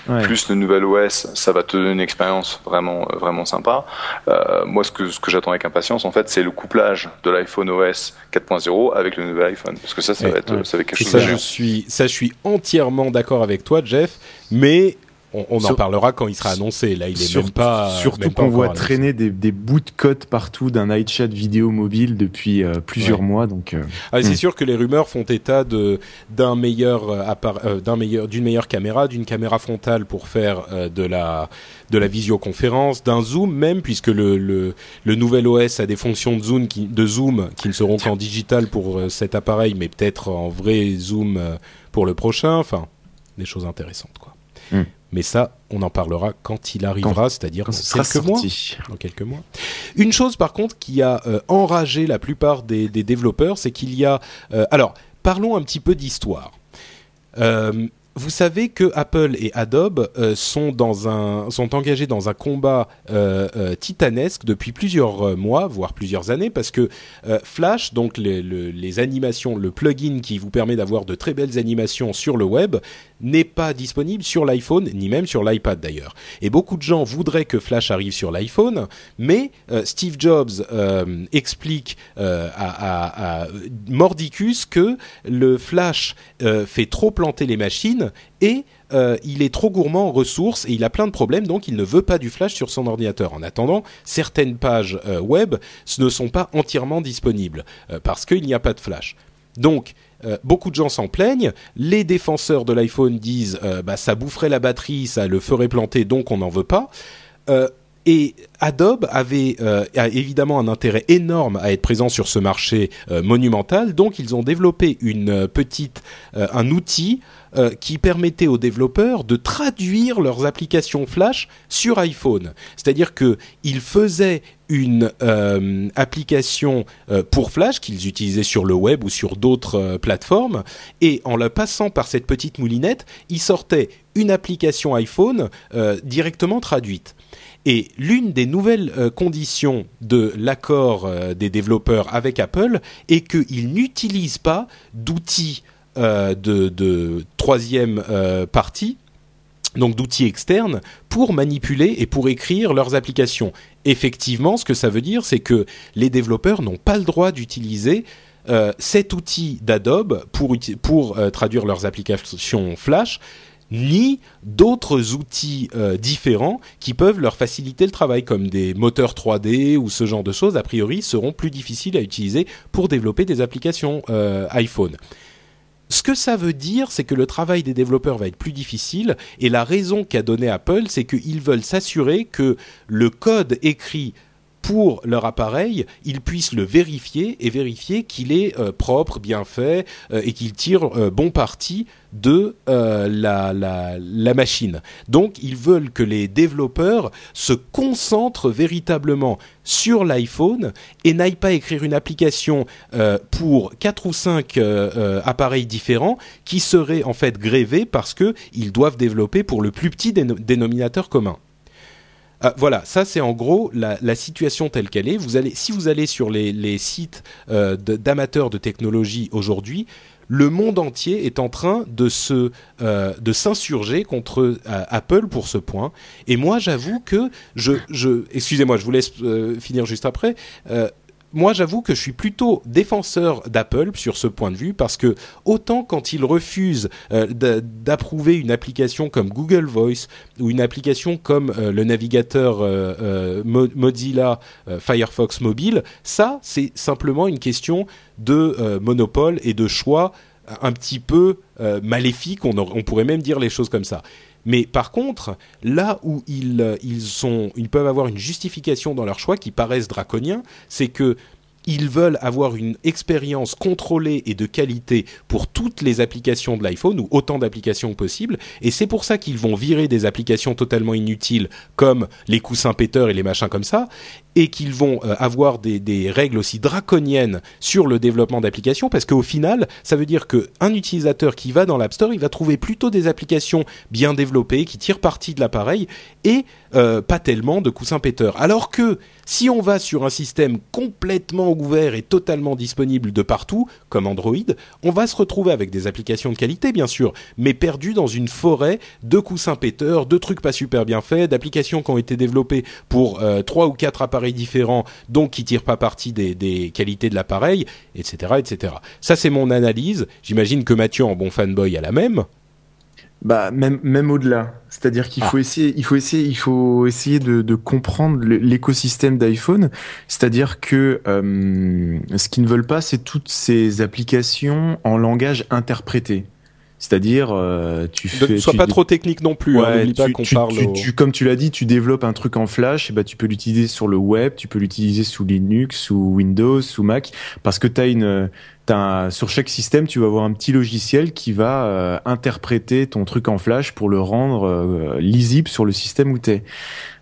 Ouais. plus le nouvel OS, ça va te donner une expérience vraiment euh, vraiment sympa. Euh, moi, ce que ce que j'attends avec impatience, en fait, c'est le couplage de l'iPhone OS 4.0 avec le nouvel iPhone, parce que ça, ça Ouais, va être ouais. ça va être quelque chose ça, de je suis, ça, je suis entièrement d'accord avec toi, Jeff, mais on, on en parlera quand il sera annoncé. Là, il est Sur- même pas. surtout qu'on voit traîner des, des bouts de code partout d'un iChat vidéo mobile depuis euh, plusieurs Ouais. mois, donc euh, Ah, c'est Hmm. sûr que les rumeurs font état de d'un meilleur euh, d'un meilleur d'une meilleure caméra, d'une caméra frontale pour faire de la de la visioconférence, d'un zoom même puisque le, le le nouvel OS a des fonctions de zoom qui de zoom qui ne seront qu'en digital pour cet appareil, mais peut-être en vrai zoom pour le prochain. Enfin, des choses intéressantes quoi. Hmm. Mais ça, on en parlera quand il arrivera, c'est-à-dire dans ce quelques mois sorti. dans quelques mois. Une chose par contre qui a euh, enragé la plupart des, des développeurs, c'est qu'il y a... euh, alors, parlons un petit peu d'histoire. Euh, vous savez que Apple et Adobe euh, sont dans un sont engagés dans un combat euh, euh, titanesque depuis plusieurs mois, voire plusieurs années, parce que Flash, donc les, le- les animations, le plugin qui vous permet d'avoir de très belles animations sur le web, n'est pas disponible sur l'iPhone ni même sur l'iPad d'ailleurs. Et beaucoup de gens voudraient que Flash arrive sur l'iPhone, mais Steve Jobs explique à, Mordicus que le Flash fait trop planter les machines et euh, il est trop gourmand en ressources et il a plein de problèmes, donc il ne veut pas du flash sur son ordinateur. En attendant, certaines pages euh, web ne sont pas entièrement disponibles euh, parce qu'il n'y a pas de flash. Donc, beaucoup de gens s'en plaignent. Les défenseurs de l'iPhone disent bah, ça boufferait la batterie, ça le ferait planter, donc on n'en veut pas. Et Adobe avait évidemment un intérêt énorme à être présent sur ce marché monumental, donc ils ont développé une petite, un outil euh, qui permettait aux développeurs de traduire leurs applications Flash sur iPhone. C'est-à-dire qu'ils faisaient une euh, application euh, pour Flash qu'ils utilisaient sur le web ou sur d'autres plateformes et en la passant par cette petite moulinette, ils sortaient une application iPhone directement traduite. Et l'une des nouvelles conditions de l'accord des développeurs avec Apple est qu'ils n'utilisent pas d'outils euh, de, troisième euh, partie, donc d'outils externes, pour manipuler et pour écrire leurs applications. Effectivement, ce que ça veut dire, c'est que les développeurs n'ont pas le droit d'utiliser euh, cet outil d'Adobe pour, pour traduire leurs applications Flash, ni d'autres outils différents qui peuvent leur faciliter le travail, comme des moteurs 3D ou ce genre de choses, a priori, seront plus difficiles à utiliser pour développer des applications iPhone. Ce que ça veut dire, c'est que le travail des développeurs va être plus difficile et la raison qu'a donné Apple, c'est qu'ils veulent s'assurer que le code écrit pour leur appareil, ils puissent le vérifier et vérifier qu'il est euh, propre, bien fait euh, et qu'il tire euh, bon parti de la, la, machine. Donc ils veulent que les développeurs se concentrent véritablement sur l'iPhone et n'aillent pas écrire une application pour quatre ou cinq appareils différents qui seraient en fait grévés parce qu'ils doivent développer pour le plus petit dénominateur commun. Ah, voilà, ça c'est en gros la, situation telle qu'elle est. Si vous allez sur les, sites euh, d'amateurs de, technologie aujourd'hui, le monde entier est en train de euh, s'insurger contre euh, Apple pour ce point. Et moi, j'avoue que je, je excusez-moi, je vous laisse finir juste après moi, j'avoue que je suis plutôt défenseur d'Apple sur ce point de vue parce que autant quand ils refusent euh, d'approuver une application comme Google Voice ou une application comme euh, le navigateur euh, Mozilla Firefox mobile, ça c'est simplement une question de monopole et de choix un petit peu maléfique. On, on pourrait même dire les choses comme ça. Mais par contre, là où sont, ils peuvent avoir une justification dans leur choix qui paraissent draconiens, c'est que ils veulent avoir une expérience contrôlée et de qualité pour toutes les applications de l'iPhone ou autant d'applications possibles. Et c'est pour ça qu'ils vont virer des applications totalement inutiles comme les coussins péteurs et les machins comme ça et qu'ils vont euh, avoir des, règles aussi draconiennes sur le développement d'applications parce qu'au final, ça veut dire qu'un utilisateur qui va dans l'App Store, il va trouver plutôt des applications bien développées qui tirent parti de l'appareil et euh, pas tellement de coussins péteurs. Alors que si on va sur un système complètement ouvert et totalement disponible de partout, comme Android, on va se retrouver avec des applications de qualité bien sûr, mais perdu dans une forêt de coussins péteurs, de trucs pas super bien faits, d'applications qui ont été développées pour euh, trois ou quatre appareils différents, donc qui tirent pas parti des, qualités de l'appareil, etc., etc. Ça, c'est mon analyse. J'imagine que Mathieu, en bon fanboy, a la même. Bah même même au-delà, c'est-à-dire qu'il faut ah. essayer, il faut essayer, il faut essayer de, comprendre l'écosystème d'iPhone. C'est-à-dire que euh, ce qu'ils ne veulent pas, c'est toutes ces applications en langage interprété. C'est-à-dire, euh, tu fais. Ne sois pas trop technique non plus. hein, pas parle. comme tu l'as dit, tu développes un truc en Flash, et bah tu peux l'utiliser sur le web, tu peux l'utiliser sous Linux, sous Windows, sous Mac, parce que t'as une, as sur chaque système, tu vas avoir un petit logiciel qui va euh, interpréter ton truc en Flash pour le rendre euh, lisible sur le système où t'es.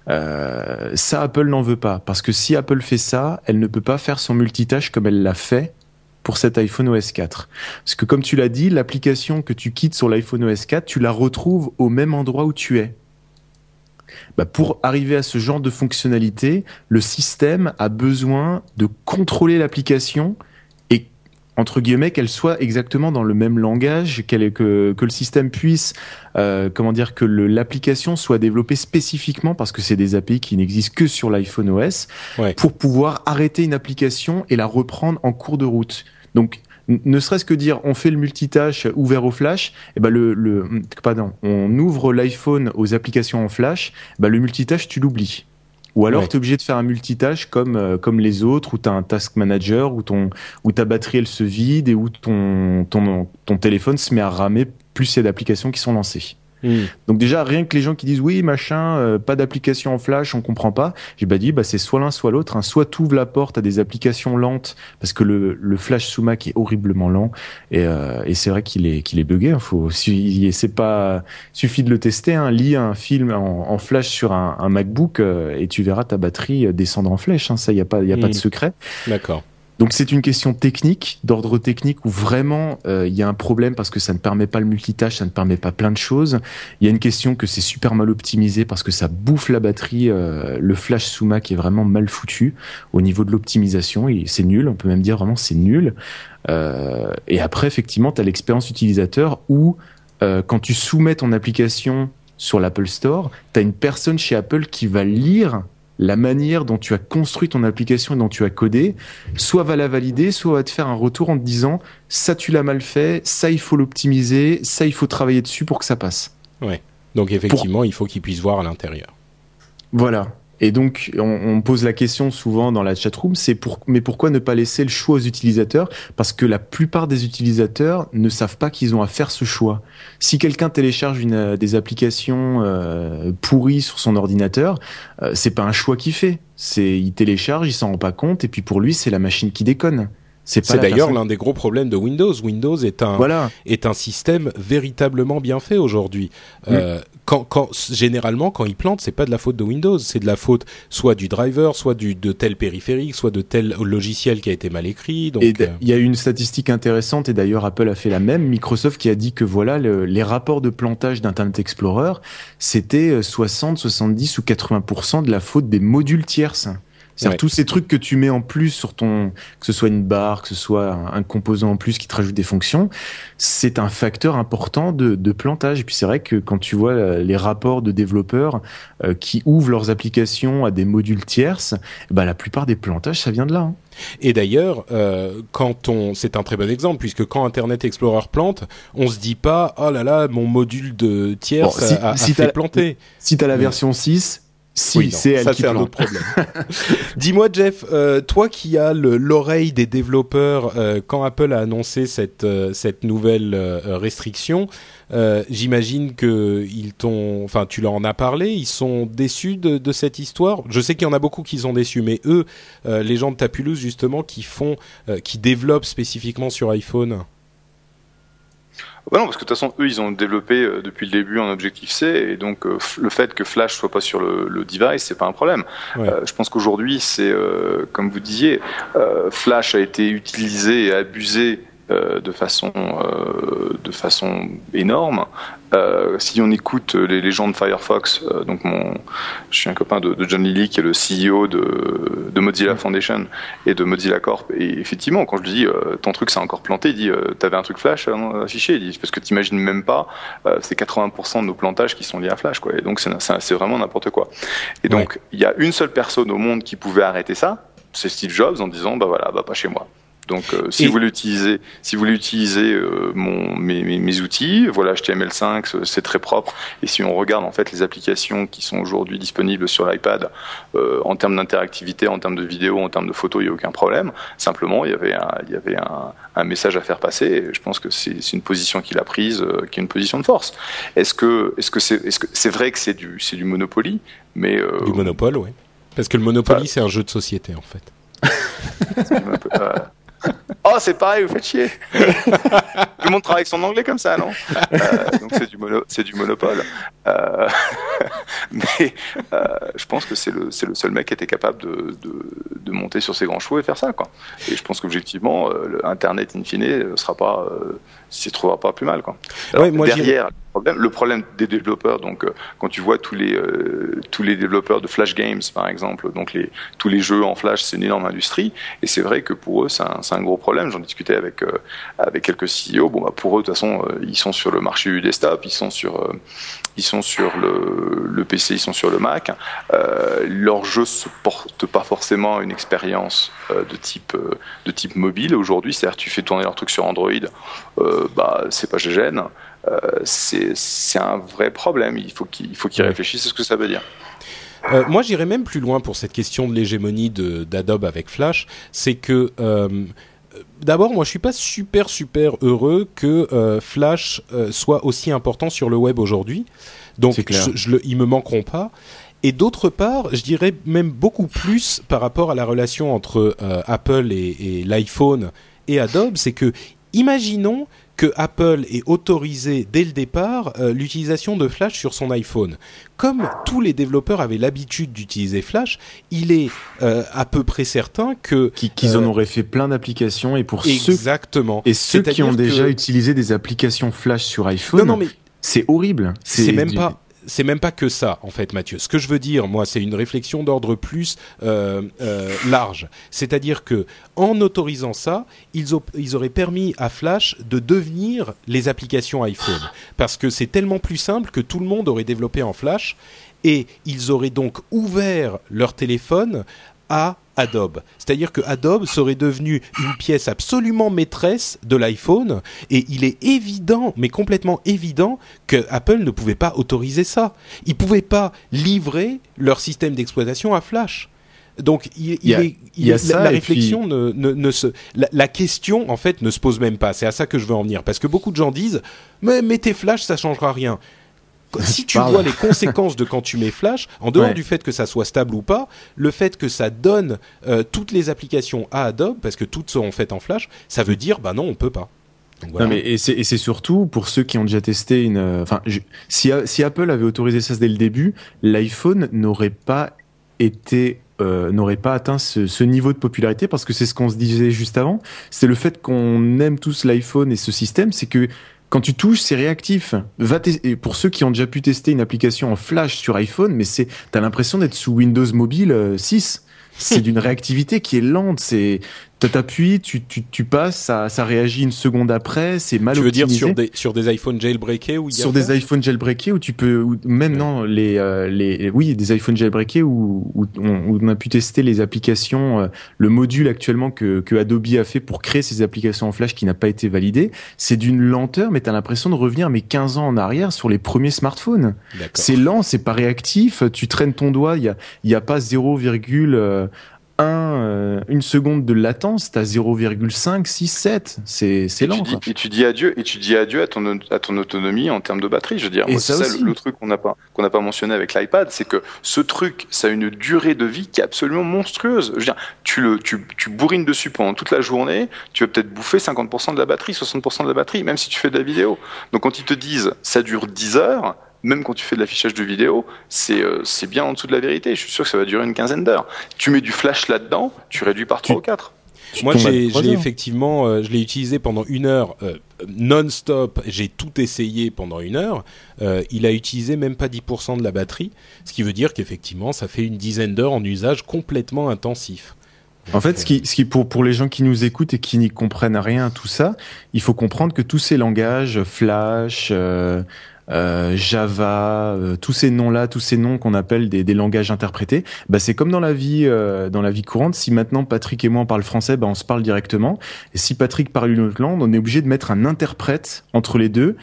Euh, ça, Apple n'en veut pas, parce que si Apple fait ça, elle ne peut pas faire son multitâche comme elle l'a fait pour cet iPhone OS 4. Parce que comme tu l'as dit, l'application que tu quittes sur l'iPhone OS 4, tu la retrouves au même endroit où tu es. Bah pour arriver à ce genre de fonctionnalité, le système a besoin de contrôler l'application et entre guillemets qu'elle soit exactement dans le même langage, que le système puisse euh, comment dire que l'application soit développée spécifiquement parce que c'est des API qui n'existent que sur l'iPhone OS pour pouvoir arrêter une application et la reprendre en cours de route. Donc ne serait-ce que dire on fait le multitâche ouvert au flash, et eh ben le, le pardon, on ouvre l'iPhone aux applications en flash, ben le multitâche tu l'oublies. Ou alors tu es obligé de faire un multitâche comme euh, comme les autres où tu as un task manager où ton où ta batterie elle se vide et où ton ton ton téléphone se met à ramer plus il y a d'applications qui sont lancées. Hmm. Donc déjà rien que les gens qui disent oui machin euh, pas d'application en flash on comprend pas j'ai pas dit bah c'est soit l'un soit l'autre hein. soit tu ouvres la porte à des applications lentes parce que le, le flash sous Mac est horriblement lent et, euh, et c'est vrai qu'il est qu'il est buggé hein. faut c'est pas suffit de le tester hein. lis un film en, en flash sur un, un MacBook euh, et tu verras ta batterie descendre en flèche hein. ça y a pas y a pas de hmm. secret d'accord donc c'est une question technique, d'ordre technique, où vraiment euh, il y a un problème parce que ça ne permet pas le multitâche, ça ne permet pas plein de choses. Il y a une question que c'est super mal optimisé parce que ça bouffe la batterie. Euh, le flash sous Mac est vraiment mal foutu au niveau de l'optimisation. C'est nul, on peut même dire vraiment c'est nul. Euh, et après, effectivement, tu as l'expérience utilisateur où quand tu soumets ton application sur l'Apple Store, tu as une personne chez Apple qui va lire la manière dont tu as construit ton application et dont tu as codé, soit va la valider, soit va te faire un retour en te disant ça tu l'as mal fait, ça il faut l'optimiser, ça il faut travailler dessus pour que ça passe. Ouais. Donc effectivement, il faut qu'il puisse voir à l'intérieur. Voilà. Et donc, on, pose la question souvent dans la chatroom, c'est pour, mais pourquoi ne pas laisser le choix aux utilisateurs? Parce que la plupart des utilisateurs ne savent pas qu'ils ont à faire ce choix. Si quelqu'un télécharge une, euh, des applications euh, pourries sur son ordinateur, euh, c'est pas un choix qu'il fait. C'est, il télécharge, il s'en rend pas compte, et puis pour lui, c'est la machine qui déconne. C'est d'ailleurs l'un des gros problèmes de Windows. Windows est un est un système véritablement bien fait aujourd'hui. Mm. Euh, quand, quand, généralement, quand il plante, c'est pas de la faute de Windows, c'est de la faute soit du driver, soit du, de tel périphérique, soit de tel logiciel qui a été mal écrit. Donc, euh, il y a une statistique intéressante et d'ailleurs Apple a fait la même. Microsoft qui a dit que voilà les rapports de plantage d'Internet Explorer, c'était 60, euh, 70 ou 80 de la faute des modules tierces. C'est-à-dire tous ces trucs que tu mets en plus sur ton, que ce soit une barre, que ce soit un, composant en plus qui te rajoute des fonctions, c'est un facteur important de, de, plantage. Et puis c'est vrai que quand tu vois euh, les rapports de développeurs euh, qui ouvrent leurs applications à des modules tierces, bah la plupart des plantages ça vient de là. Hein. Et d'ailleurs, euh, quand on, c'est un très bon exemple puisque quand Internet Explorer plante, on se dit pas oh là là mon module de tierce a, si fait planter. Si t'as la version 6 si, c'est elle qui un autre problème. Dis-moi, Jeff, euh, toi qui as l'oreille des développeurs euh, quand Apple a annoncé cette, euh, cette nouvelle restriction, j'imagine que ils t'ont, enfin, tu leur en as parlé. Ils sont déçus de, de cette histoire? Je sais qu'il y en a beaucoup qui sont déçus, mais eux, les gens de Tapulous justement, qui font, qui développent spécifiquement sur iPhone? Bah non, parce que de toute façon, eux, ils ont développé euh, depuis le début un objectif C, et donc euh, le fait que Flash soit pas sur le, le device, c'est pas un problème. Euh, je pense qu'aujourd'hui, c'est comme vous disiez, Flash a été utilisé et abusé euh, de façon euh, de façon énorme. Euh, si on écoute les, les gens de Firefox, donc mon, je suis un copain de, de, John Lilly qui est le CEO de, de Mozilla Foundation et de Mozilla Corp. Et effectivement, quand je lui dis ton truc s'est encore planté, il dit t'avais un truc Flash affiché, il dit parce que t'imagines même pas, c'est 80% de nos plantages qui sont liés à Flash, quoi. Et donc c'est vraiment n'importe quoi. Et donc il y a une seule personne au monde qui pouvait arrêter ça, c'est Steve Jobs en disant bah voilà, bah pas chez moi. Donc, euh, si, vous l'utilisez, si vous voulez utiliser euh, mon, mes, mes, outils, voilà, HTML5, c'est très propre. Et si on regarde en fait les applications qui sont aujourd'hui disponibles sur l'iPad, euh, en termes d'interactivité, en termes de vidéo, en termes de photos, il n'y a aucun problème. Simplement, il y avait un, il y avait un, un message à faire passer. Et je pense que c'est une position qu'il a prise, qui est une position de force. Est-ce que, est-ce que c'est, est-ce que c'est vrai que c'est du, c'est du Monopoly, mais du monopole, oui. Parce que le Monopoly, c'est un jeu de société en fait. Oh, c'est pareil, vous faites chier. Tout le monde travaille son anglais comme ça, non? Euh, Donc c'est du, du monopole. Euh, mais euh, je pense que c'est le, le seul mec qui était capable de, de, monter sur ses grands chevaux et faire ça, quoi. Et je pense qu'objectivement, Internet in fine sera pas, s'y trouvera pas plus mal, quoi. moi, derrière problème. Le problème des développeurs, donc euh, quand tu vois tous les euh, tous les développeurs de Flash Games par exemple, donc les tous les jeux en Flash, c'est une énorme industrie et c'est vrai que pour eux c'est un, un, gros problème. J'en discutais avec euh, avec quelques CEO. Bon bah pour eux de toute façon ils sont sur le marché du desktop, ils sont sur ils sont sur le, le PC, ils sont sur le Mac. leurs jeux se portent pas forcément une expérience de type de type mobile aujourd'hui. C'est-à-dire tu fais tourner leur truc sur Android, bah c'est pas gêne. Euh, c'est un vrai problème. Il faut qu'ils qu réfléchissent à ce que ça veut dire. Euh, moi, j'irais même plus loin pour cette question de l'hégémonie d'Adobe avec Flash. C'est que euh, d'abord, moi, je suis pas super super heureux que euh, Flash euh, soit aussi important sur le web aujourd'hui. Donc, je, je le, ils me manqueront pas. Et d'autre part, je dirais même beaucoup plus par rapport à la relation entre euh, Apple et, et l'iPhone et Adobe, c'est que imaginons que Apple ait autorisé dès le départ euh, l'utilisation de Flash sur son iPhone. Comme tous les développeurs avaient l'habitude d'utiliser Flash, il est euh, à peu près certain que qu'ils en auraient fait plein d'applications et pour exactement ceux et ceux qui ont déjà utilisé des applications Flash sur iPhone. Non, non, mais c'est horrible. C'est même pas c'est même pas que ça, en fait, Mathieu. Ce que je veux dire, moi, c'est une réflexion d'ordre plus euh, euh, large. C'est-à-dire que, en autorisant ça, ils, ils, auraient permis à Flash de devenir les applications iPhone, parce que c'est tellement plus simple que tout le monde aurait développé en Flash, et ils auraient donc ouvert leur téléphone à Adobe. C'est-à-dire que Adobe serait devenu une pièce absolument maîtresse de l'iPhone et il est évident, mais complètement évident, que Apple ne pouvait pas autoriser ça. Ils ne pouvaient pas livrer leur système d'exploitation à Flash. Donc, il, il, y il ça, la, réflexion ne, ne, ne, se, la, la, question en fait ne se pose même pas. C'est à ça que je veux en venir, parce que beaucoup de gens disent, mais mettez Flash, ça changera rien si tu vois les conséquences de quand tu mets Flash, en dehors du fait que ça soit stable ou pas, le fait que ça donne euh, toutes les applications à Adobe, parce que toutes seront faites en Flash, ça veut dire bah non, on peut pas. Donc, voilà. non, mais et c'est surtout pour ceux qui ont déjà testé une. Euh, enfin, si, si Apple avait autorisé ça dès le début, l'iPhone n'aurait pas été euh, n'aurait pas atteint ce, ce, niveau de popularité parce que c'est ce qu'on se disait juste avant. C'est le fait qu'on aime tous l'iPhone et ce système, c'est que quand tu touches, c'est réactif. Va pour ceux qui ont déjà pu tester une application en Flash sur iPhone, mais c'est, t'as l'impression d'être sous Windows Mobile 6. Euh, c'est d'une réactivité qui est lente. C'est t'appuies, tu, tu, tu passes, ça, ça réagit une seconde après, c'est mal Tu veux dire sur des, sur des iPhones jailbreakés ou Sur des iPhones jailbreakés où tu peux, ou même ouais. non, les, euh, les, oui, des iPhones jailbreakés où, où, on, où, on, a pu tester les applications, euh, le module actuellement que, que Adobe a fait pour créer ces applications en Flash qui n'a pas été validé. C'est d'une lenteur, mais t'as l'impression de revenir mais 15 ans en arrière sur les premiers smartphones. C'est lent, c'est pas réactif, tu traînes ton doigt, il y a, y a pas 0,1 euh, une seconde de latence, t'as 0,5, 6, 7. C'est, c'est lent. Tu dis, et tu dis adieu, et tu dis adieu à ton, à ton autonomie en termes de batterie. Je veux dire, moi, c'est ça, le, le, truc qu'on n'a pas, qu'on n'a pas mentionné avec l'iPad, c'est que ce truc, ça a une durée de vie qui est absolument monstrueuse. Je veux dire, tu le, tu, tu bourrines dessus pendant toute la journée, tu vas peut-être bouffer 50% de la batterie, 60% de la batterie, même si tu fais de la vidéo. Donc quand ils te disent, ça dure 10 heures, même quand tu fais de l'affichage de vidéo, c'est euh, bien en dessous de la vérité. Je suis sûr que ça va durer une quinzaine d'heures. Tu mets du flash là-dedans, tu réduis par 3 ou 4. Moi, j'ai effectivement, euh, je l'ai utilisé pendant une heure euh, non-stop. J'ai tout essayé pendant une heure. Euh, il a utilisé même pas 10% de la batterie, ce qui veut dire qu'effectivement, ça fait une dizaine d'heures en usage complètement intensif. En fait, ce qui, ce qui pour, pour les gens qui nous écoutent et qui n'y comprennent rien à tout ça, il faut comprendre que tous ces langages, Flash, euh, euh, Java, euh, tous ces noms-là, tous ces noms qu'on appelle des, des, langages interprétés, bah c'est comme dans la vie, euh, dans la vie courante. Si maintenant Patrick et moi on parle français, bah on se parle directement. Et si Patrick parle une autre langue, on est obligé de mettre un interprète entre les deux.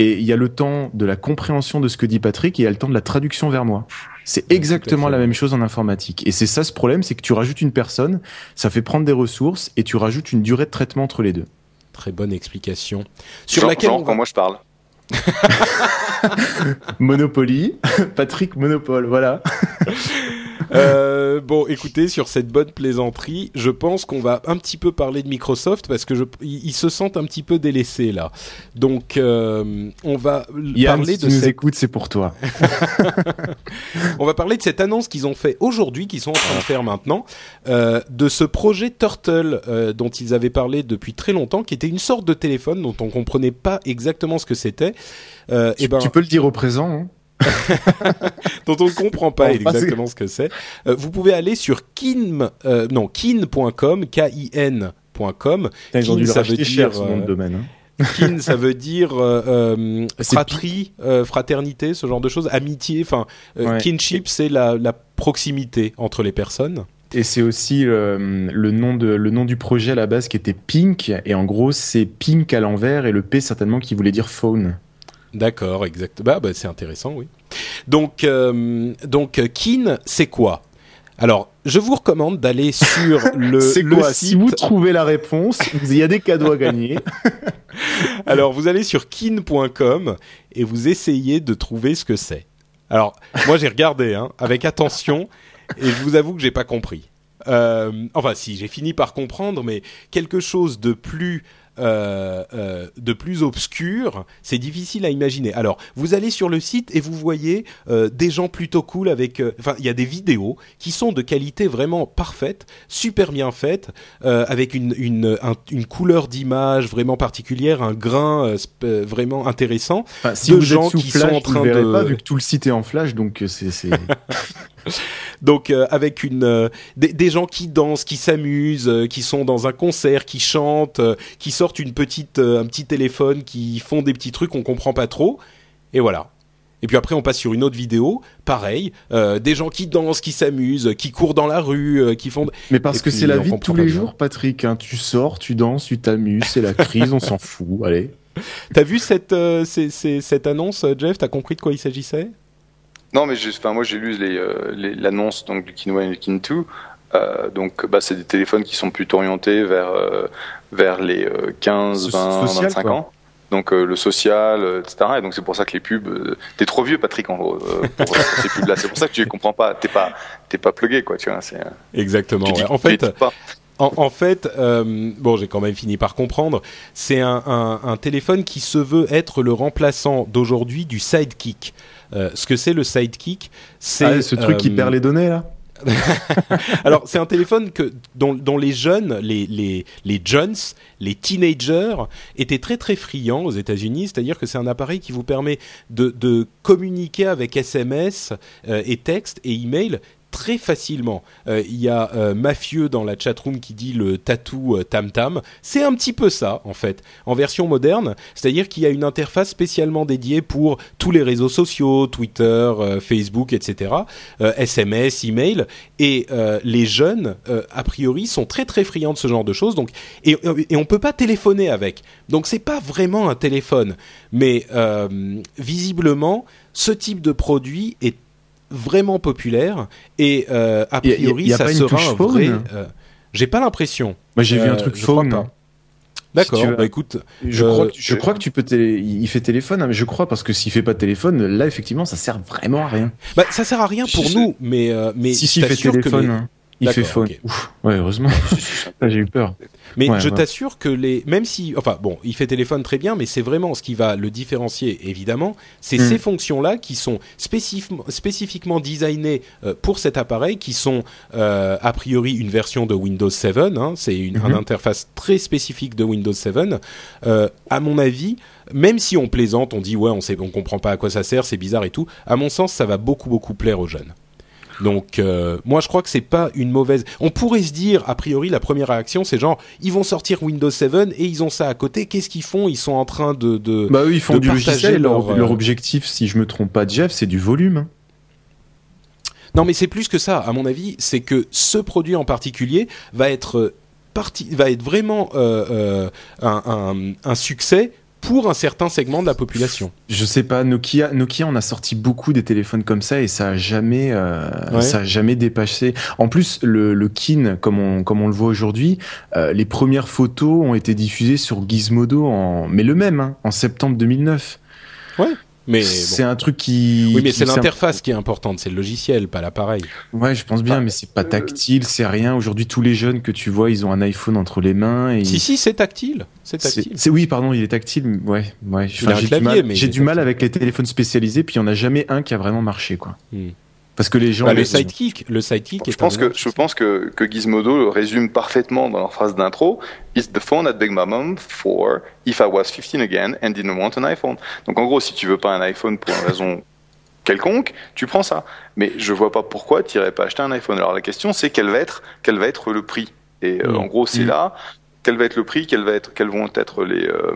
Et il y a le temps de la compréhension de ce que dit Patrick et il y a le temps de la traduction vers moi. C'est exactement la même chose en informatique. Et c'est ça ce problème, c'est que tu rajoutes une personne, ça fait prendre des ressources et tu rajoutes une durée de traitement entre les deux. Très bonne explication. Sur genre, laquelle genre quand moi je parle. Monopoly, Patrick Monopole, voilà. Euh, bon, écoutez, sur cette bonne plaisanterie, je pense qu'on va un petit peu parler de Microsoft parce que je, ils se sentent un petit peu délaissés là. Donc, euh, on va Yann, parler si tu de nous cette... écoutes, c'est pour toi. on va parler de cette annonce qu'ils ont fait aujourd'hui, qu'ils sont en train de faire maintenant, euh, de ce projet Turtle euh, dont ils avaient parlé depuis très longtemps, qui était une sorte de téléphone dont on comprenait pas exactement ce que c'était. Euh, Tu, et ben, tu peux le dire au présent. Hein dont on ne comprend pas En exactement ce que c'est. Euh, vous pouvez aller sur kin, euh, non, kin.com, K-I-N.com. Kin, ça veut racheter cher, dire, ce nom de euh, domaine. hein. Kin, ça veut dire euh, euh, fratrie, euh, fraternité, ce genre de choses, amitié. Enfin, euh, Ouais. kinship, c'est la, la proximité entre les personnes. Et c'est aussi le, nom de, le nom du projet à la base qui était Pink. Et en gros, c'est Pink à l'envers et le P certainement qui voulait dire phone. D'accord, exact. Bah, bah, c'est intéressant, oui. Donc, euh, donc, euh, Kin, c'est quoi? Alors, je vous recommande d'aller sur le, c'est le quoi site. Si vous trouvez la réponse, il y a des cadeaux à gagner. Alors, vous allez sur kin.com et vous essayez de trouver ce que c'est. Alors, moi, j'ai regardé hein, avec attention et je vous avoue que j'ai pas compris. Euh, enfin, si, j'ai fini par comprendre, mais quelque chose de plus euh, euh, de plus obscur, c'est difficile à imaginer. Alors, vous allez sur le site et vous voyez euh, des gens plutôt cool avec. Enfin, il y a des vidéos qui sont de qualité vraiment parfaite, super bien faites, avec une une, un- une couleur d'image vraiment particulière, un grain vraiment intéressant. Enfin, si De vous gens êtes sous qui sont flash, en vous train de- pas vu que tout le site est en flash, donc c'est- Donc euh, avec une euh, des, des gens qui dansent, qui s'amusent, euh, qui sont dans un concert, qui chantent, qui sortent une petite un petit téléphone, qui font des petits trucs qu'on comprend pas trop, et voilà. Et puis après on passe sur une autre vidéo, pareil, des gens qui dansent, qui s'amusent, qui courent dans la rue, qui font. Mais parce Et que c'est la vie de tous les jours, Patrick. hein. Tu sors, tu danses, tu t'amuses, c'est la crise, on s'en fout. Allez. T'as vu cette cette annonce, Jeff? T'as compris de quoi il s'agissait? Non, mais enfin, moi j'ai lu les, euh, les- l'annonce donc du Kin 1 et du Kin 2. Euh, donc, bah, c'est des téléphones qui sont plutôt orientés vers vers, vers les euh, 15, So- 20, social, 25 quoi. ans. Donc euh, le social, euh, etc. Et donc c'est pour ça que les pubs. euh, t'es trop vieux, Patrick, en gros, euh, pour, pour ces pubs-là. C'est pour ça que tu les comprends pas. T'es pas, pas plugué, quoi. Tu vois. Euh, Exactement. tu dis- ouais. En fait, les dis pas. En, en fait, euh, bon, j'ai quand même fini par comprendre. C'est un, un- un téléphone qui se veut être le remplaçant d'aujourd'hui du Sidekick. Euh, ce que c'est le Sidekick, c'est Ah, ce truc qui euh, perd les données là. Alors, c'est un téléphone que dont, dont les jeunes, les les les jeunes, les teenagers étaient très très friands aux États-Unis. C'est-à-dire que c'est un appareil qui vous permet de de communiquer avec SMS euh, et texte et email très facilement. Euh, Il y a euh, Mafieux dans la chatroom qui dit le tatou euh, tam tam. C'est un petit peu ça en fait, en version moderne. C'est-à-dire qu'il y a une interface spécialement dédiée pour tous les réseaux sociaux, Twitter, Facebook, etc. SMS, email, et les jeunes, a priori, sont très très friands de ce genre de choses. Donc, et, on peut pas téléphoner avec. Donc, c'est pas vraiment un téléphone, mais visiblement, ce type de produit est vraiment populaire et euh, a y priori, y a ça sera un vrai. euh, J'ai pas l'impression. Moi j'ai vu Euh, un truc crois phone. pas. D'accord. bah écoute, Je, Euh, crois que, je je- crois que tu peux. télé- Il fait téléphone, hein, mais je crois parce que s'il fait pas de téléphone, là effectivement, ça sert vraiment à rien. bah, ça sert à rien pour nous, mais euh, mais si si, il fait que téléphone, hein. Il fait. Ouf. Ouais, heureusement. J'ai eu peur. Mais Ouais, je ouais. t'assure que les, même si, enfin bon, il fait téléphone très bien, mais c'est vraiment ce qui va le différencier, évidemment, c'est Mm. ces fonctions-là qui sont spécif- spécifiquement designées euh, pour cet appareil, qui sont euh, a priori une version de Windows 7. Hein, c'est une, une interface très spécifique de Windows 7. Euh, à mon avis, même si on plaisante, on dit ouais, on sait, on comprend pas à quoi ça sert, c'est bizarre et tout. À mon sens, ça va beaucoup beaucoup plaire aux jeunes. Donc euh, moi je crois que c'est pas une mauvaise. On pourrait se dire a priori la première réaction c'est genre ils vont sortir Windows 7 et ils ont ça à côté. Qu'est-ce qu'ils font? Ils sont en train de, de... Bah eux, ils font du logiciel. et Leur, leur, euh, leur objectif, si je me trompe pas, Jeff, c'est du volume. hein. non mais c'est plus que ça à mon avis c'est que ce produit en particulier va être euh, parti va être vraiment euh, euh, un, un, un succès pour un certain segment de la population. Je sais pas, Nokia, Nokia, on a sorti beaucoup des téléphones comme ça et ça a jamais, euh, Ouais. ça a jamais dépassé. En plus, le, le Kin, comme on, comme on le voit aujourd'hui, euh, les premières photos ont été diffusées sur Gizmodo en, mais le même, hein, en septembre 2009. Ouais. Mais c'est bon. un truc qui. Oui, mais c'est un- l'interface qui est importante, c'est le logiciel, pas l'appareil. Ouais, je pense bien, mais c'est pas tactile, c'est rien. Aujourd'hui, tous les jeunes que tu vois, ils ont un iPhone entre les mains et. Si, si, c'est tactile. C'est tactile. c'est- oui, pardon, il est tactile. Ouais, ouais. J'ai du mal, avec les téléphones spécialisés, puis il y en a jamais un qui a vraiment marché, quoi. Hmm. Parce que les gens. Bah, le les- sidekick, le sidekick Je est pense, que, je pense que, que Gizmodo le résume parfaitement dans leur phrase d'intro. It's the phone I'd beg my mom for if I was 15 again and didn't want an iPhone? Donc en gros, si tu veux pas un iPhone pour une raison quelconque, tu prends ça. Mais je vois pas pourquoi tu irais pas acheter un iPhone. Alors la question c'est quel va être, quel va être le prix? Et euh, Mm. en gros, c'est Mm. là quel va être le prix, quel va être, quels vont être les euh,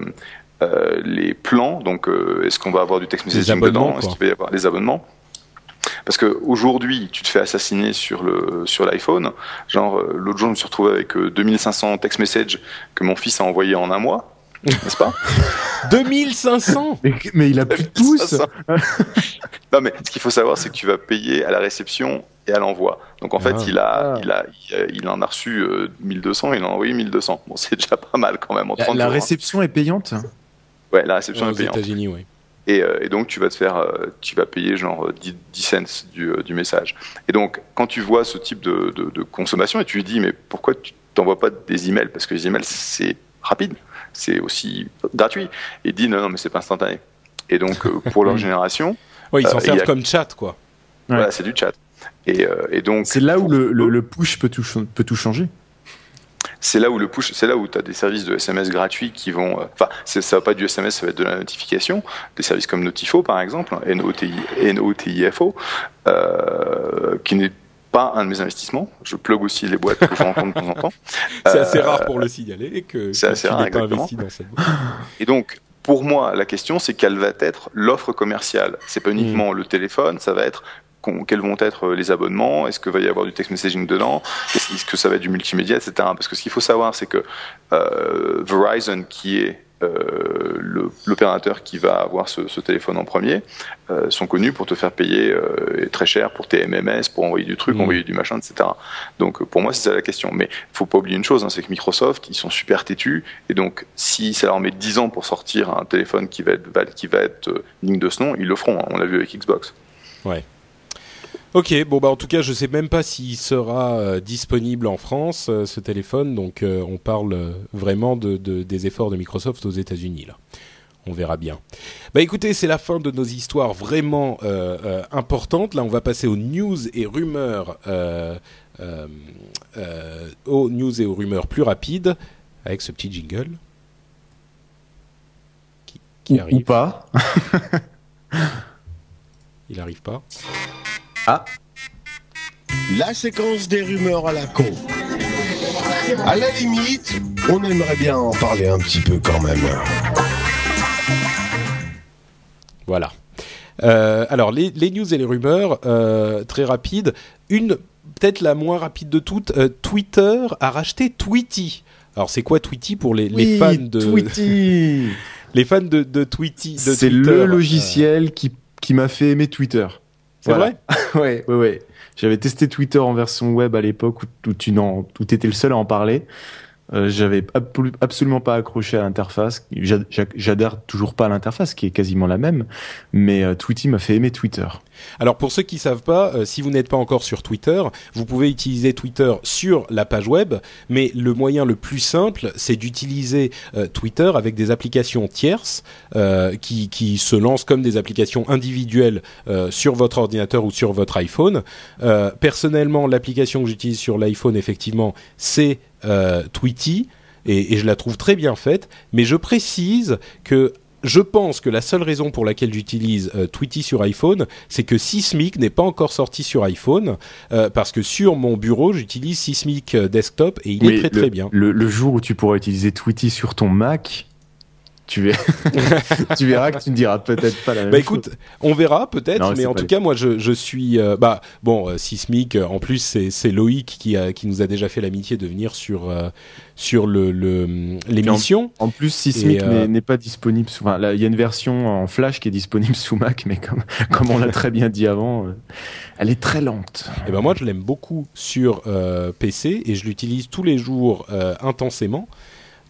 euh, les plans? Donc euh, est-ce qu'on va avoir du text messaging dedans? Est-ce qu'il va y avoir des abonnements? Parce que aujourd'hui, tu te fais assassiner sur le sur l'iPhone. Genre euh, l'autre jour, je me suis retrouvé avec euh, 2500 text messages que mon fils a envoyé en un mois, n'est-ce pas? 2500 Mais, mais il a plus de pouces. 2500. Non mais ce qu'il faut savoir, c'est que tu vas payer à la réception et à l'envoi. Donc en fait, Ah. il a, Ah. il a, il a- il en a reçu euh, 1200, il en a envoyé 1200. Bon, c'est déjà pas mal quand même en La, 30 la jours. hein. réception est payante? Ouais, la réception aux est payante. États-Unis, oui. Et, euh, et donc tu vas te faire, euh, tu vas payer genre euh, 10, 10 cents du, euh, du message. Et donc quand tu vois ce type de, de, de consommation et tu lui dis mais pourquoi tu t'envoies pas des emails? Parce que les emails c'est rapide, c'est aussi gratuit. Et il dit non non mais c'est pas instantané. Et donc euh, pour leur génération, Ouais, ils s'en Euh, servent a- comme chat, quoi. Ouais. voilà c'est du chat. Et, euh, et donc C'est là où le, le, le push peut tout, peut tout changer. C'est là où le push, c'est là où tu as des services de SMS gratuits qui vont. euh, Enfin, ça va pas être du SMS, ça va être de la notification. Des services comme Notifo, par exemple, NOTI, NOTIFO, euh, qui n'est pas un de mes investissements. Je plug aussi les boîtes que je rencontre de temps en temps. C'est Euh, assez rare pour le signaler et que, c'est assez rare, pas investi dans cette boîte. Et donc, pour moi, la question, c'est quelle va être l'offre commerciale. C'est pas uniquement le téléphone, ça va être quels vont être les abonnements, est-ce qu'il va y avoir du text messaging dedans, est-ce que ça va être du multimédia, etc. Parce que ce qu'il faut savoir, c'est que euh, Verizon, qui est euh, l'opérateur qui va avoir ce, ce téléphone en premier, euh, sont connus pour te faire payer euh, très cher pour tes MMS, pour envoyer du truc, Mm. envoyer du machin, etc. Donc euh, pour moi, c'est ça la question. Mais faut pas oublier une chose, hein, c'est que Microsoft, ils sont super têtus, et donc si ça leur met 10 ans pour sortir un téléphone qui va être, qui va être euh, digne de ce nom, ils le feront. hein. On l'a vu avec Xbox. Ok, bon bah en tout cas, je sais même pas s'il sera euh, disponible en France euh, ce téléphone, donc euh, on parle vraiment de, de- des efforts de Microsoft aux États-Unis là. On verra bien. Bah écoutez, c'est la fin de nos histoires vraiment importantes. Là, on va passer aux news et rumeurs, aux news et aux rumeurs plus rapides avec ce petit jingle qui, qui Ou, ou arrive? pas. Il arrive pas? Ah, La séquence des rumeurs à la con. À la limite, on aimerait bien en parler un petit peu quand même. Voilà. Euh, alors les, les news et les rumeurs euh, très rapides. Une peut-être la moins rapide de toutes. euh, Twitter a racheté Tweety. Alors c'est quoi Tweety pour les, fans de Tweety. les fans de, de Tweety de C'est le euh, logiciel qui, qui m'a fait aimer Twitter. C'est Voilà. vrai ouais, ouais, ouais. J'avais testé Twitter en version web à l'époque où, où tu n'en, où étais le seul à en parler. Euh, J'avais abso- absolument pas accroché à l'interface. J'a- j'a- J'adhère toujours pas à l'interface, qui est quasiment la même. Mais euh, Tweety m'a fait aimer Twitter. Alors pour ceux qui savent pas, euh, si vous n'êtes pas encore sur Twitter, vous pouvez utiliser Twitter sur la page web, mais le moyen le plus simple, c'est d'utiliser euh, Twitter avec des applications tierces qui, se lancent comme des applications individuelles sur votre ordinateur ou sur votre iPhone. Personnellement, l'application que j'utilise sur l'iPhone, effectivement, c'est Tweety. Et, et je la trouve très bien faite, mais je précise que je pense que la seule raison pour laquelle j'utilise euh, Tweety sur iPhone, c'est que Sysmic n'est pas encore sorti sur iPhone, euh, parce que sur mon bureau, j'utilise Sysmic euh, Desktop et il est très le, très bien. Le, le jour où tu pourras utiliser Tweety sur ton Mac, tu, verras, tu verras que tu ne diras peut-être pas la même Bah chose. écoute, on verra peut-être, mais en tout cas, moi je, je suis euh, bah bon euh, Sysmic. euh, en plus, c'est Loïc qui a qui nous a déjà fait l'amitié de venir sur euh, sur le le- l'émission. En plus, euh, n'est- pas disponible. Sous, enfin, là, il y a une version en Flash qui est disponible sous Mac, mais comme, comme on l'a très bien dit avant, euh, elle est très lente. Et ben moi, je l'aime beaucoup sur euh, PC et je l'utilise tous les jours intensément.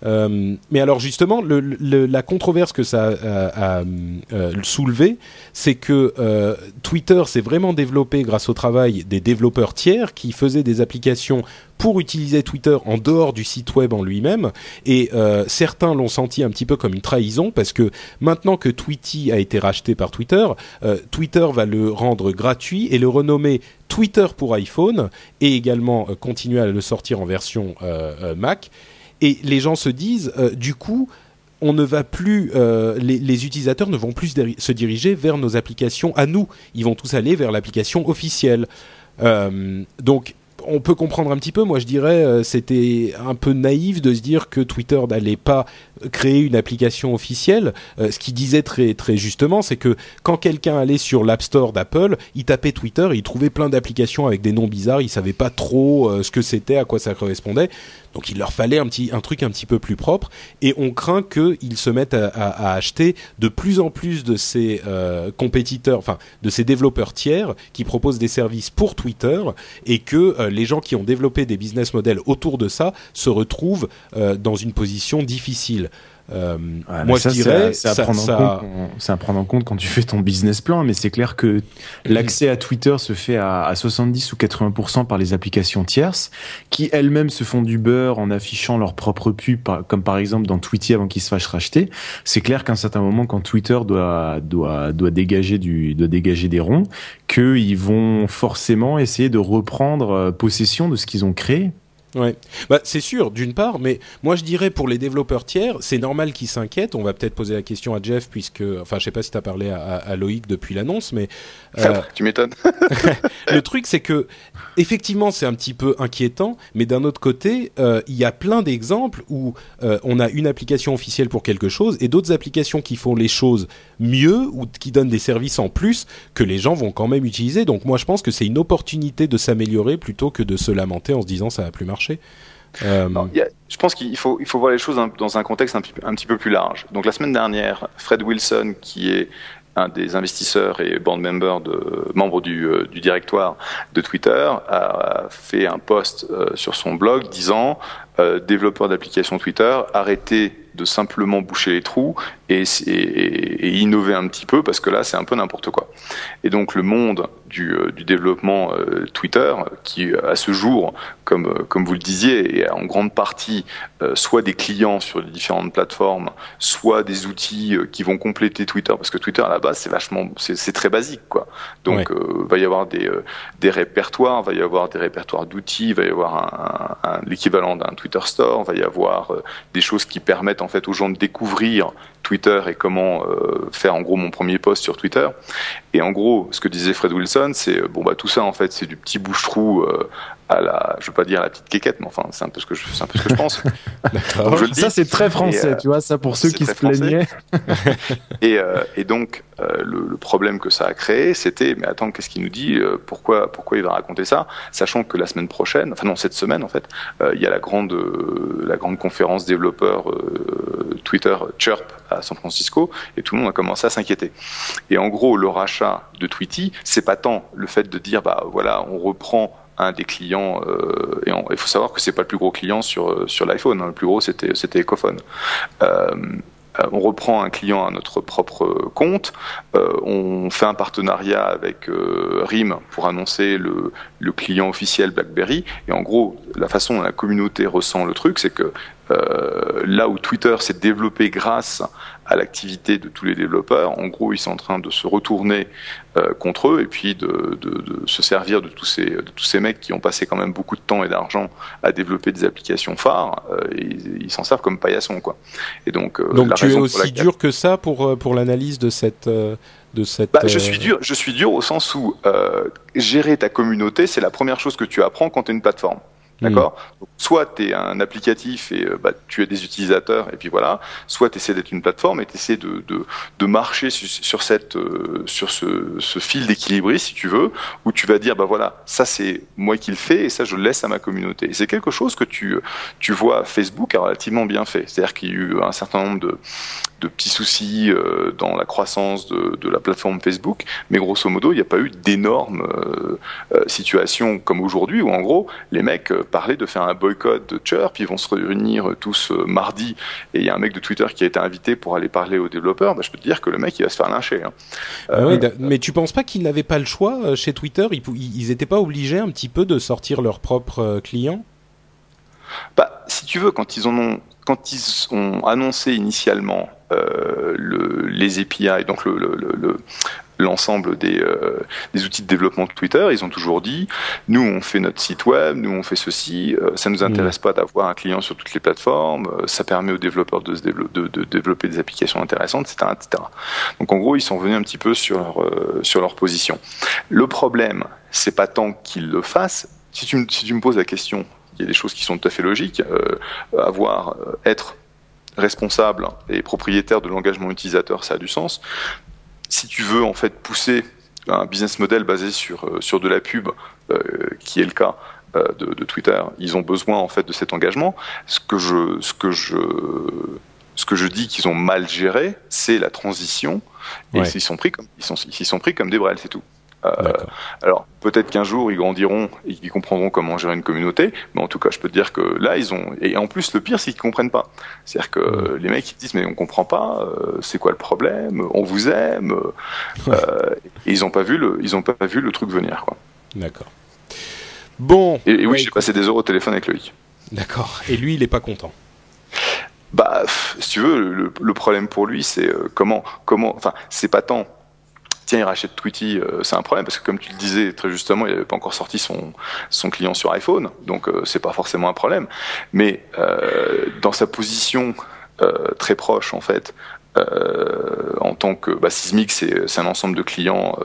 Euh, mais alors justement, la controverse que ça a, a, euh, soulevé, c'est que euh, Twitter s'est vraiment développé grâce au travail des développeurs tiers qui faisaient des applications pour utiliser Twitter en dehors du site web en lui-même. Et certains l'ont senti un petit peu comme une trahison parce que maintenant que Tweety a été racheté par Twitter, Twitter va le rendre gratuit et le renommer Twitter pour iPhone et également continuer à le sortir en version Mac. Et les gens se disent, euh, du coup, on ne va plus, euh, les, utilisateurs ne vont plus se diriger vers nos applications à nous. Ils vont tous aller vers l'application officielle. Euh, donc on peut comprendre un petit peu. Moi, je dirais, euh, c'était un peu naïf de se dire que Twitter n'allait pas créer une application officielle. Ce qu'il disait très très justement, c'est que quand quelqu'un allait sur l'App Store d'Apple, il tapait Twitter il trouvait plein d'applications avec des noms bizarres. Il savait pas trop ce que c'était, à quoi ça correspondait. Donc il leur fallait un petit un truc un petit peu plus propre et on craint qu'ils se mettent à, acheter de plus en plus de ces euh, compétiteurs, enfin de ces développeurs tiers qui proposent des services pour Twitter et que euh, les gens qui ont développé des business models autour de ça se retrouvent euh, dans une position difficile. Euh, ouais, moi, ça, je dirais, c'est à, ça, prendre ça... à prendre en compte quand tu fais ton business plan, mais c'est clair que l'accès à Twitter se fait à, à 70 ou 80% par les applications tierces, qui elles-mêmes se font du beurre en affichant leur propre pub, comme par exemple dans Tweety avant qu'ils se fassent racheter. C'est clair qu'à un certain moment, quand Twitter doit doit doit dégager du doit dégager des ronds, qu'ils vont forcément essayer de reprendre possession de ce qu'ils ont créé Ouais, bah, c'est sûr, d'une part, mais moi je dirais pour les développeurs tiers, c'est normal qu'ils s'inquiètent. On va peut-être poser la question à Jeff, puisque, enfin, je sais pas si tu as parlé à, à, Loïc depuis l'annonce, mais. Euh, tu m'étonnes. le truc, c'est que, effectivement, c'est un petit peu inquiétant, mais d'un autre côté, euh, il y a plein d'exemples où euh, on a une application officielle pour quelque chose et d'autres applications qui font les choses mieux ou qui donnent des services en plus que les gens vont quand même utiliser. Donc, moi, je pense que c'est une opportunité de s'améliorer plutôt que de se lamenter en se disant ça va plus marcher. Euh... Non, a, je pense qu'il faut, il faut voir les choses dans un contexte un, un, petit peu plus large. Donc la semaine dernière, Fred Wilson, qui est un des investisseurs et board member de membre du, euh, du directoire de Twitter a fait un post euh, sur son blog disant euh, développeurs d'applications Twitter arrêtez de simplement boucher les trous et, et, et, innover un petit peu parce que là c'est un peu n'importe quoi. Et donc le monde du, du développement euh, Twitter qui à ce jour, comme, comme vous le disiez, est en grande partie euh, soit des clients sur les différentes plateformes, soit des outils euh, qui vont compléter Twitter parce que Twitter à la base c'est vachement c'est très basique quoi. Donc ouais. euh, va y avoir des, des répertoires, va y avoir des répertoires d'outils, va y avoir un, un, un l'équivalent d'un Twitter Store, va y avoir des choses qui permettent en fait aux gens de découvrir Twitter et comment euh, faire en gros mon premier post sur Twitter. Et en gros, ce que disait Fred Wilson, c'est bon bah tout ça en fait c'est du petit bouche-trou euh, à la, je veux pas dire à la petite quéquette, mais enfin c'est un peu ce que je, c'est un peu ce que je pense. donc, je ça c'est très français, et, euh, tu vois, ça pour ceux qui se plaignaient. et, euh, et donc euh, le, le, problème que ça a créé, c'était mais attends qu'est-ce qu'il nous dit, pourquoi pourquoi il va raconter ça, sachant que la semaine prochaine, enfin non cette semaine en fait, il y a la grande la grande conférence développeur Twitter Chirp à San Francisco et tout le monde a commencé à s'inquiéter. Et en gros, le rachat de Tweety, c'est pas tant le fait de dire bah voilà, on reprend un des clients euh, et il faut savoir que c'est pas le plus gros client sur sur l'iPhone, hein, le plus gros c'était c'était Ecophone. Euh, on reprend un client à notre propre compte, euh, on fait un partenariat avec euh, RIM pour annoncer le, le, client officiel BlackBerry, et en gros, la façon dont la communauté ressent le truc, c'est que euh, là où Twitter s'est développé grâce à l'activité de tous les développeurs, en gros, ils sont en train de se retourner euh, contre eux et puis de, de, de, se servir de tous, ces, de tous ces mecs qui ont passé quand même beaucoup de temps et d'argent à développer des applications phares, euh, et ils s'en servent comme paillassons, quoi. Et donc, euh, donc tu es aussi laquelle... dur que ça pour, pour l'analyse de cette... De cette, bah, je suis dur, je suis dur au sens où gérer ta communauté, c'est la première chose que tu apprends quand tu es une plateforme. D'accord? Mmh. Soit tu es un applicatif et bah, tu as des utilisateurs et puis voilà, soit tu essaies d'être une plateforme et tu essaies de, de, de, marcher sur, cette, euh, sur ce, ce fil d'équilibriste, si tu veux, où tu vas dire, bah voilà, ça c'est moi qui le fais et ça je le laisse à ma communauté. Et c'est quelque chose que tu, tu vois Facebook a relativement bien fait. C'est-à-dire qu'il y a eu un certain nombre de, de petits soucis euh, dans la croissance de, de, la plateforme Facebook, mais grosso modo, il n'y a pas eu d'énormes euh, situations comme aujourd'hui où en gros, les mecs parler de faire un boycott de Chirp. Ils vont se réunir tous mardi et il y a un mec de Twitter qui a été invité pour aller parler aux développeurs. Bah, je peux te dire que le mec il va se faire lyncher. Hein. Ah mais tu penses pas qu'ils n'avaient pas le choix chez Twitter? Ils n'étaient pas obligés un petit peu de sortir leurs propres clients? Bah, si tu veux, quand ils ont, quand ils ont annoncé initialement euh, le, les API, donc le, le, l'ensemble des, euh, des, outils de développement de Twitter, ils ont toujours dit nous on fait notre site web, nous on fait ceci, euh, ça nous intéresse mm. pas d'avoir un client sur toutes les plateformes, euh, ça permet aux développeurs de, se de, de, développer des applications intéressantes, etc., etc. Donc en gros ils sont venus un petit peu sur leur, sur leur position. Le problème, c'est pas tant qu'ils le fassent. Si tu, si tu me poses la question il y a des choses qui sont tout à fait logiques. Euh, avoir, euh, être responsable et propriétaire de l'engagement utilisateur, ça a du sens. Si tu veux en fait pousser un business model basé sur, euh, sur de la pub, qui est le cas de, de, Twitter, ils ont besoin en fait de cet engagement. Ce que je, ce que je, ce que je dis qu'ils ont mal géré, c'est la transition. Et ils sont pris comme ils sont, ils sont pris comme des brels, c'est tout. Euh, alors peut-être qu'un jour ils grandiront et qu'ils comprendront comment gérer une communauté, mais en tout cas je peux te dire que là ils ont et en plus le pire c'est qu'ils comprennent pas. C'est-à-dire que les mecs ils disent mais on comprend pas, euh, c'est quoi le problème, on vous aime, euh, et ils ont pas vu le ils ont pas vu le truc venir quoi. D'accord. Bon. Et, oui j'ai passé des heures au téléphone avec Loïc. D'accord. Et lui il est pas content. Bah, si tu veux, le, le problème pour lui, c'est comment, comment, enfin, c'est pas tant tiens, il rachète Tweety, euh, c'est un problème parce que comme tu le disais très justement, il n'avait pas encore sorti son, son client sur iPhone, donc euh, c'est pas forcément un problème. Mais euh, dans sa position très proche en fait, en tant que bah, Sismic, c'est un ensemble de clients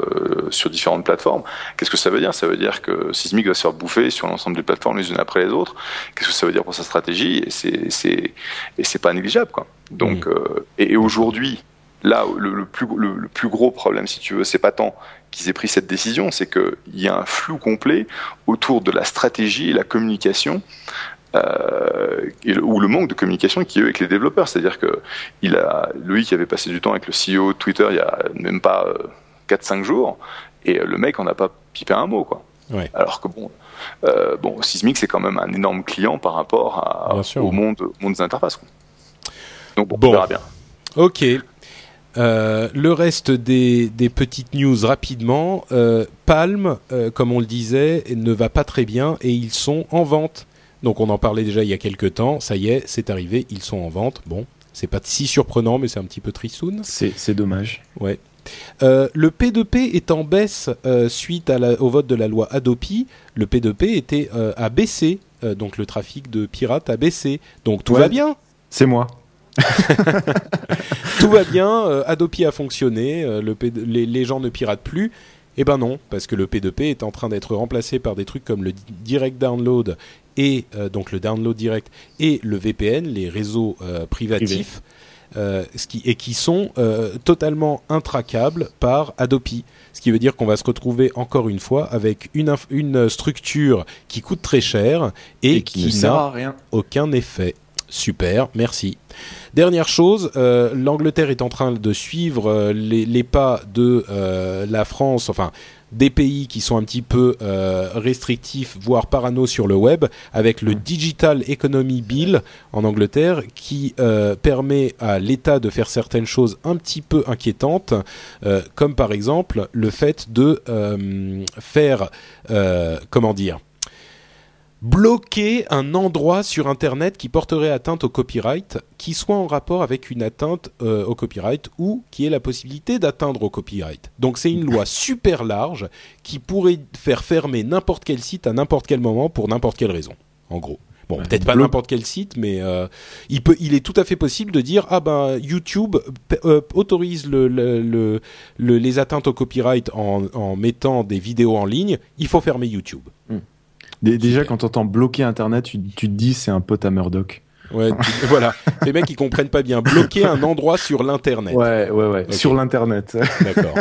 sur différentes plateformes. Qu'est-ce que ça veut dire? Ça veut dire que Sismic va se faire bouffer sur l'ensemble des plateformes les unes après les autres. Qu'est-ce que ça veut dire pour sa stratégie? Et c'est pas négligeable quoi. Donc mmh. et, et aujourd'hui, là, le, plus, le, plus, gros problème, si tu veux, c'est pas tant qu'ils aient pris cette décision, c'est qu'il y a un flou complet autour de la stratégie et la communication, euh, ou le manque de communication qui est avec les développeurs. C'est-à-dire que il a, lui qui avait passé du temps avec le CEO de Twitter il y a même pas 4-5 euh, jours, et le mec en a pas pipé un mot, quoi. Alors que bon, euh, bon, Sysmic c'est quand même un énorme client par rapport à, au monde, monde des interfaces. Donc bon, on verra bien. Ok, euh, le reste des, petites news rapidement. Euh, Palm, euh, comme on le disait, ne va pas très bien et ils sont en vente. Donc on en parlait déjà il y a quelques temps. Ça y est, c'est arrivé, ils sont en vente. Bon, c'est pas si surprenant, mais c'est un petit peu tristoun. C'est dommage. Ouais. le P2P est en baisse suite au vote de la loi Adopi. Le P2P était à baisser, donc le trafic de pirates a baissé. Donc tout va bien. C'est moi. Tout va bien, euh, Adopi a fonctionné, euh, le les, gens ne piratent plus. Eh ben non, parce que le P2P est en train d'être remplacé par des trucs comme le direct download et euh, donc le download direct et le VPN, les réseaux privatifs, ce qui, et qui sont totalement intraquables par Adopi. Ce qui veut dire qu'on va se retrouver encore une fois avec une, une structure qui coûte très cher et, qui, qui n'a aucun effet. Super, merci. Dernière chose, euh, l'Angleterre est en train de suivre euh, les, pas de euh, la France, enfin des pays qui sont un petit peu restrictifs, voire parano sur le web, avec le Digital Economy Bill en Angleterre, qui permet à l'État de faire certaines choses un petit peu inquiétantes, comme par exemple le fait de faire, comment dire, bloquer un endroit sur Internet qui porterait atteinte au copyright, qui soit en rapport avec une atteinte euh, au copyright ou qui ait la possibilité d'atteindre au copyright. Donc c'est une loi super large qui pourrait faire fermer n'importe quel site à n'importe quel moment pour n'importe quelle raison, en gros. Bon, peut-être pas n'importe quel site, mais euh, il peut, il est tout à fait possible de dire ah ben YouTube euh, autorise le, le, les atteintes au copyright en, en, mettant des vidéos en ligne. Il faut fermer YouTube. Hmm. Déjà, quand t'entends bloquer Internet, tu, te dis c'est un pote à Murdoch. Ouais, voilà. Les mecs, ils comprennent pas bien. Bloquer un endroit sur l'internet. Ouais, ouais, ouais. Sur l'internet. D'accord.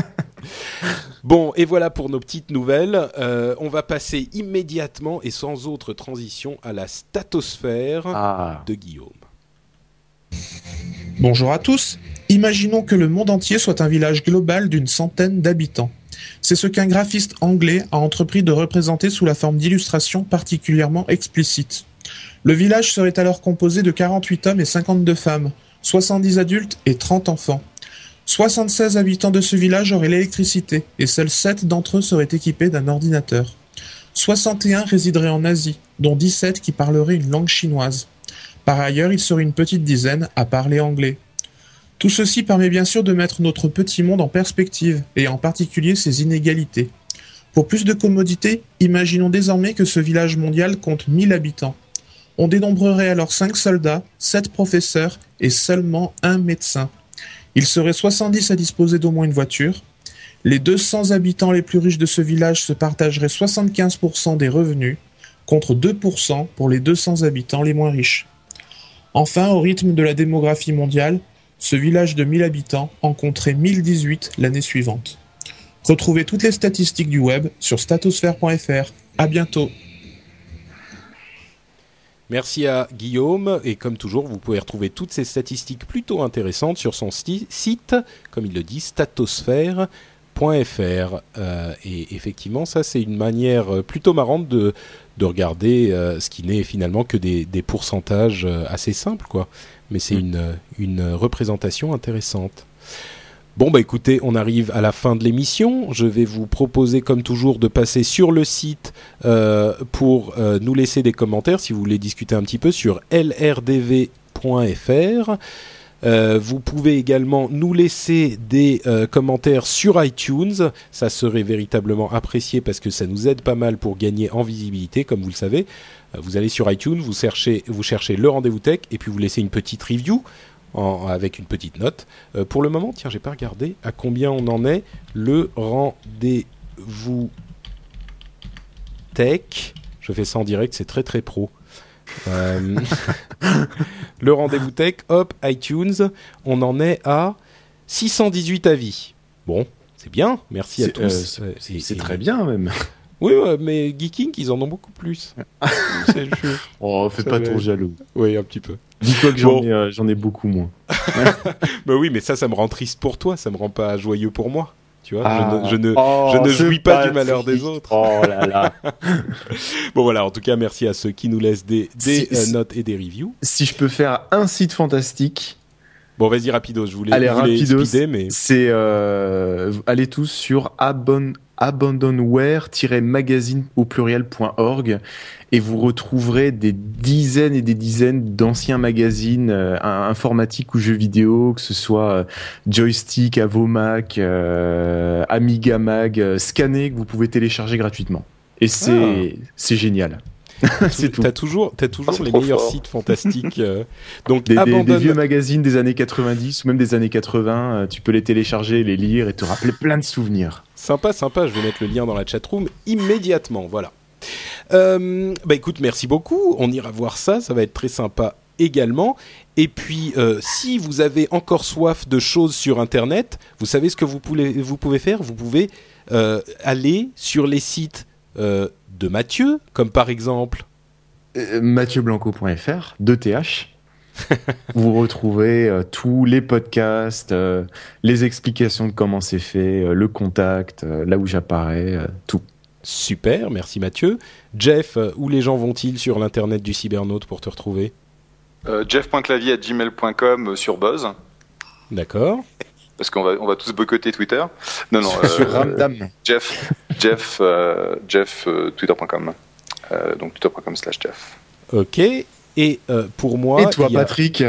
Bon, et voilà pour nos petites nouvelles. Euh, on va passer immédiatement et sans autre transition à la statosphère ah. de Guillaume. Bonjour à tous. Imaginons que le monde entier soit un village global d'une centaine d'habitants. C'est ce qu'un graphiste anglais a entrepris de représenter sous la forme d'illustrations particulièrement explicites. Le village serait alors composé de 48 hommes et 52 femmes, 70 adultes et 30 enfants. 76 habitants de ce village auraient l'électricité et seuls 7 d'entre eux seraient équipés d'un ordinateur. 61 résideraient en Asie, dont 17 qui parleraient une langue chinoise. Par ailleurs, il serait une petite dizaine à parler anglais. Tout ceci permet bien sûr de mettre notre petit monde en perspective, et en particulier ses inégalités. Pour plus de commodité, imaginons désormais que ce village mondial compte 1000 habitants. On dénombrerait alors 5 soldats, 7 professeurs et seulement un médecin. Il serait 70 à disposer d'au moins une voiture. Les 200 habitants les plus riches de ce village se partageraient 75% des revenus, contre 2% pour les 200 habitants les moins riches. Enfin, au rythme de la démographie mondiale, ce village de 1000 habitants en compterait 1018 l'année suivante. Retrouvez toutes les statistiques du web sur statosphère.fr. À bientôt. Merci à Guillaume et comme toujours, vous pouvez retrouver toutes ces statistiques plutôt intéressantes sur son site, comme il le dit, statosphère.fr. Euh, et effectivement, ça c'est une manière plutôt marrante de, de regarder euh, ce qui n'est finalement que des, des pourcentages euh, assez simples, quoi. Mais c'est une, une représentation intéressante. Bon bah écoutez, on arrive à la fin de l'émission. Je vais vous proposer comme toujours de passer sur le site euh, pour euh, nous laisser des commentaires si vous voulez discuter un petit peu sur lrdv.fr. Euh, vous pouvez également nous laisser des euh, commentaires sur iTunes. Ça serait véritablement apprécié parce que ça nous aide pas mal pour gagner en visibilité, comme vous le savez. Euh, vous allez sur iTunes, vous cherchez, vous cherchez le rendez-vous tech et puis vous laissez une petite review en- avec une petite note. Euh, pour le moment, tiens, j'ai pas regardé à combien on en est. Le rendez-vous tech. Je fais ça en direct, c'est très très pro. Euh, le rendez-vous tech, hop, iTunes, on en est à 618 avis. Bon, c'est bien, merci à tous. euh, c'est- très bien même. Oui, ouais, mais Geeking, ils en ont beaucoup plus. C'est- je- Oh, fais Ça pas va. ton jaloux. Oui, un petit peu. Dis-toi que j'en Bon. ai, euh, ai beaucoup moins. Bah oui, mais ça, ça me rend triste pour toi, ça me rend pas joyeux pour moi. Tu vois, Ah. je ne, je ne, Oh, je ne ce jouis pas du malheur des autres. Oh là là. Bon voilà, en tout cas, merci à ceux qui nous laissent des, des Si- euh, notes et des reviews. si je peux faire un site fantastique, Bon, vas-y, rapido, je voulais, Allez, je voulais rapidos. speeder, mais... c'est euh, allez tous sur abon abandonware-magazine au pluriel.org et vous retrouverez des dizaines et des dizaines d'anciens magazines euh, informatiques ou jeux vidéo, que ce soit euh, Joystick, Avomac, euh, Amiga Mag, scannés que vous pouvez télécharger gratuitement. Et c'est c'est génial. C'est tout. T'as toujours, t'as toujours Ah, les meilleurs fort. sites fantastiques. euh, donc, Des, des- des abandonne... vieux magazines des années 90 ou même des années 80, euh, tu peux les télécharger, les lire et te rappeler plein de souvenirs. Sympa, sympa. Je vais mettre le lien dans la chatroom immédiatement. Voilà. Euh, bah écoute, merci beaucoup. On ira voir ça. Ça va être très sympa également. Et puis, euh, si vous avez encore soif de choses sur Internet, vous savez ce que vous pouvez, vous pouvez faire? Vous pouvez euh, aller sur les sites euh, de Mathieu, comme par exemple. Euh, MathieuBlanco.fr, 2th. vous retrouvez euh, tous les podcasts, euh, les explications de comment c'est fait, euh, le contact, euh, là où j'apparais, euh, tout. Super, merci Mathieu. Jeff, euh, où les gens vont-ils sur l'internet du cybernaute pour te retrouver? Euh, Jeff.clavier@gmail.com euh, sur Buzz, D'accord. Parce qu'on va on va tous boycotter Twitter. Non non. euh, Sur Ramdam. Jeff Jeff euh, Jeff euh, Twitter.com. Euh, donc twitter.com/slash Jeff. Ok. Et euh, pour moi, Et toi, il y a- Patrick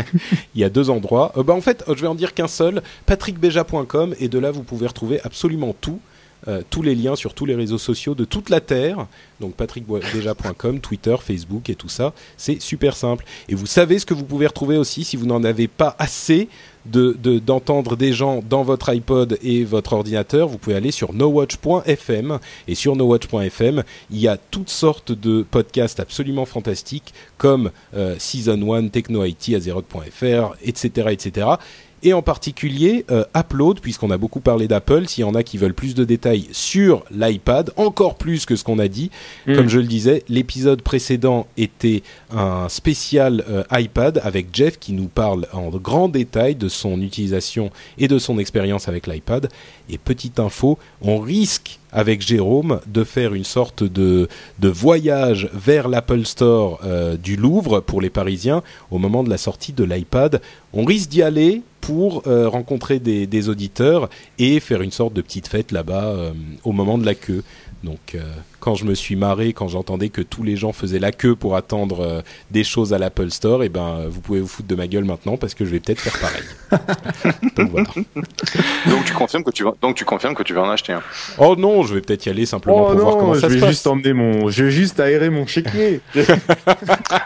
Il y a deux endroits. Euh, bah, en fait, euh, je vais en dire qu'un seul, patrickbeja.com, et de là, vous pouvez retrouver absolument tout, euh, tous les liens sur tous les réseaux sociaux de toute la Terre. Donc patrickbeja.com, Twitter, Facebook et tout ça. C'est super simple. Et vous savez ce que vous pouvez retrouver aussi si vous n'en avez pas assez de de- d'entendre des gens dans votre iPod et votre ordinateur, vous pouvez aller sur nowatch.fm et sur nowatch.fm, il y a toutes sortes de podcasts absolument fantastiques comme euh, Season 1, Techno IT, Azeroth.fr, etc., etc. et en particulier euh, Upload, puisqu'on a beaucoup parlé d'Apple. S'il y en a qui veulent plus de détails sur l'iPad, encore plus que ce qu'on a dit, Mm. comme je le disais, l'épisode précédent était un spécial euh, iPad avec Jeff qui nous parle en grand détail de son utilisation et de son expérience avec l'iPad. Et petite info, on risque avec Jérôme de faire une sorte de, de voyage vers l'Apple Store euh, du Louvre pour les Parisiens au moment de la sortie de l'iPad. On risque d'y aller pour euh, rencontrer des, auditeurs et faire une sorte de petite fête là-bas euh, au moment de la queue. Donc euh, quand je me suis marré, quand j'entendais que tous les gens faisaient la queue pour attendre euh, des choses à l'Apple Store, et ben euh, vous pouvez vous foutre de ma gueule maintenant parce que je vais peut-être faire pareil. Donc voilà. Donc tu confirmes que tu vas, donc tu confirmes que tu vas en acheter un. Oh non, je vais peut-être y aller simplement Oh pour voir comment je ça se vais passe. juste emmener mon, je vais juste aérer mon chéquier.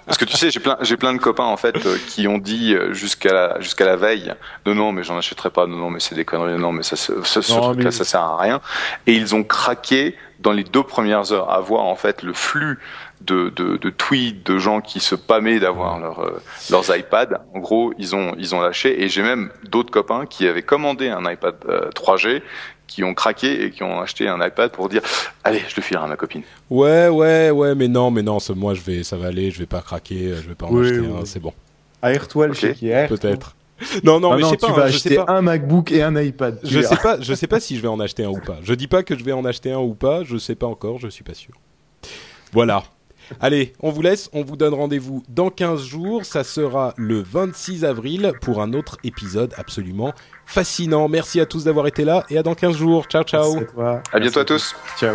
Parce que tu sais, j'ai plein, j'ai plein de copains en fait euh, qui ont dit jusqu'à la, jusqu'à la veille, non non, mais j'en achèterai pas, non non, mais c'est des conneries, non mais ça, ce, ce, ce Non, truc-là, mais- ça sert à rien. Et ils ont craqué dans les deux premières heures à voir en fait le flux de, de, de tweets de gens qui se pâmaient d'avoir leur, euh, leurs iPads. En gros, ils ont, ils ont lâché. Et j'ai même d'autres copains qui avaient commandé un iPad euh, 3G qui ont craqué et qui ont acheté un iPad pour dire allez je le filerai à ma copine Ouais, ouais, ouais, mais non, mais non, moi je vais, ça va aller, je vais pas craquer, euh, je vais pas en Oui, acheter oui. un, c'est bon, Aère-toi le Ok, chéquier. aère-toi. peut-être. Non, non, Ah mais je sais pas, tu hein, vas je sais acheter pas. un MacBook et un iPad. Je verras. sais pas, je sais pas si je vais en acheter un ou pas. Je dis pas que je vais en acheter un ou pas, je sais pas encore, je suis pas sûr. Voilà. Allez, on vous laisse, on vous donne rendez-vous dans 15 jours, ça sera le 26 avril pour un autre épisode absolument fascinant. Merci à tous d'avoir été là et à dans 15 jours. Ciao ciao. Merci à toi. à bientôt à tous Ciao.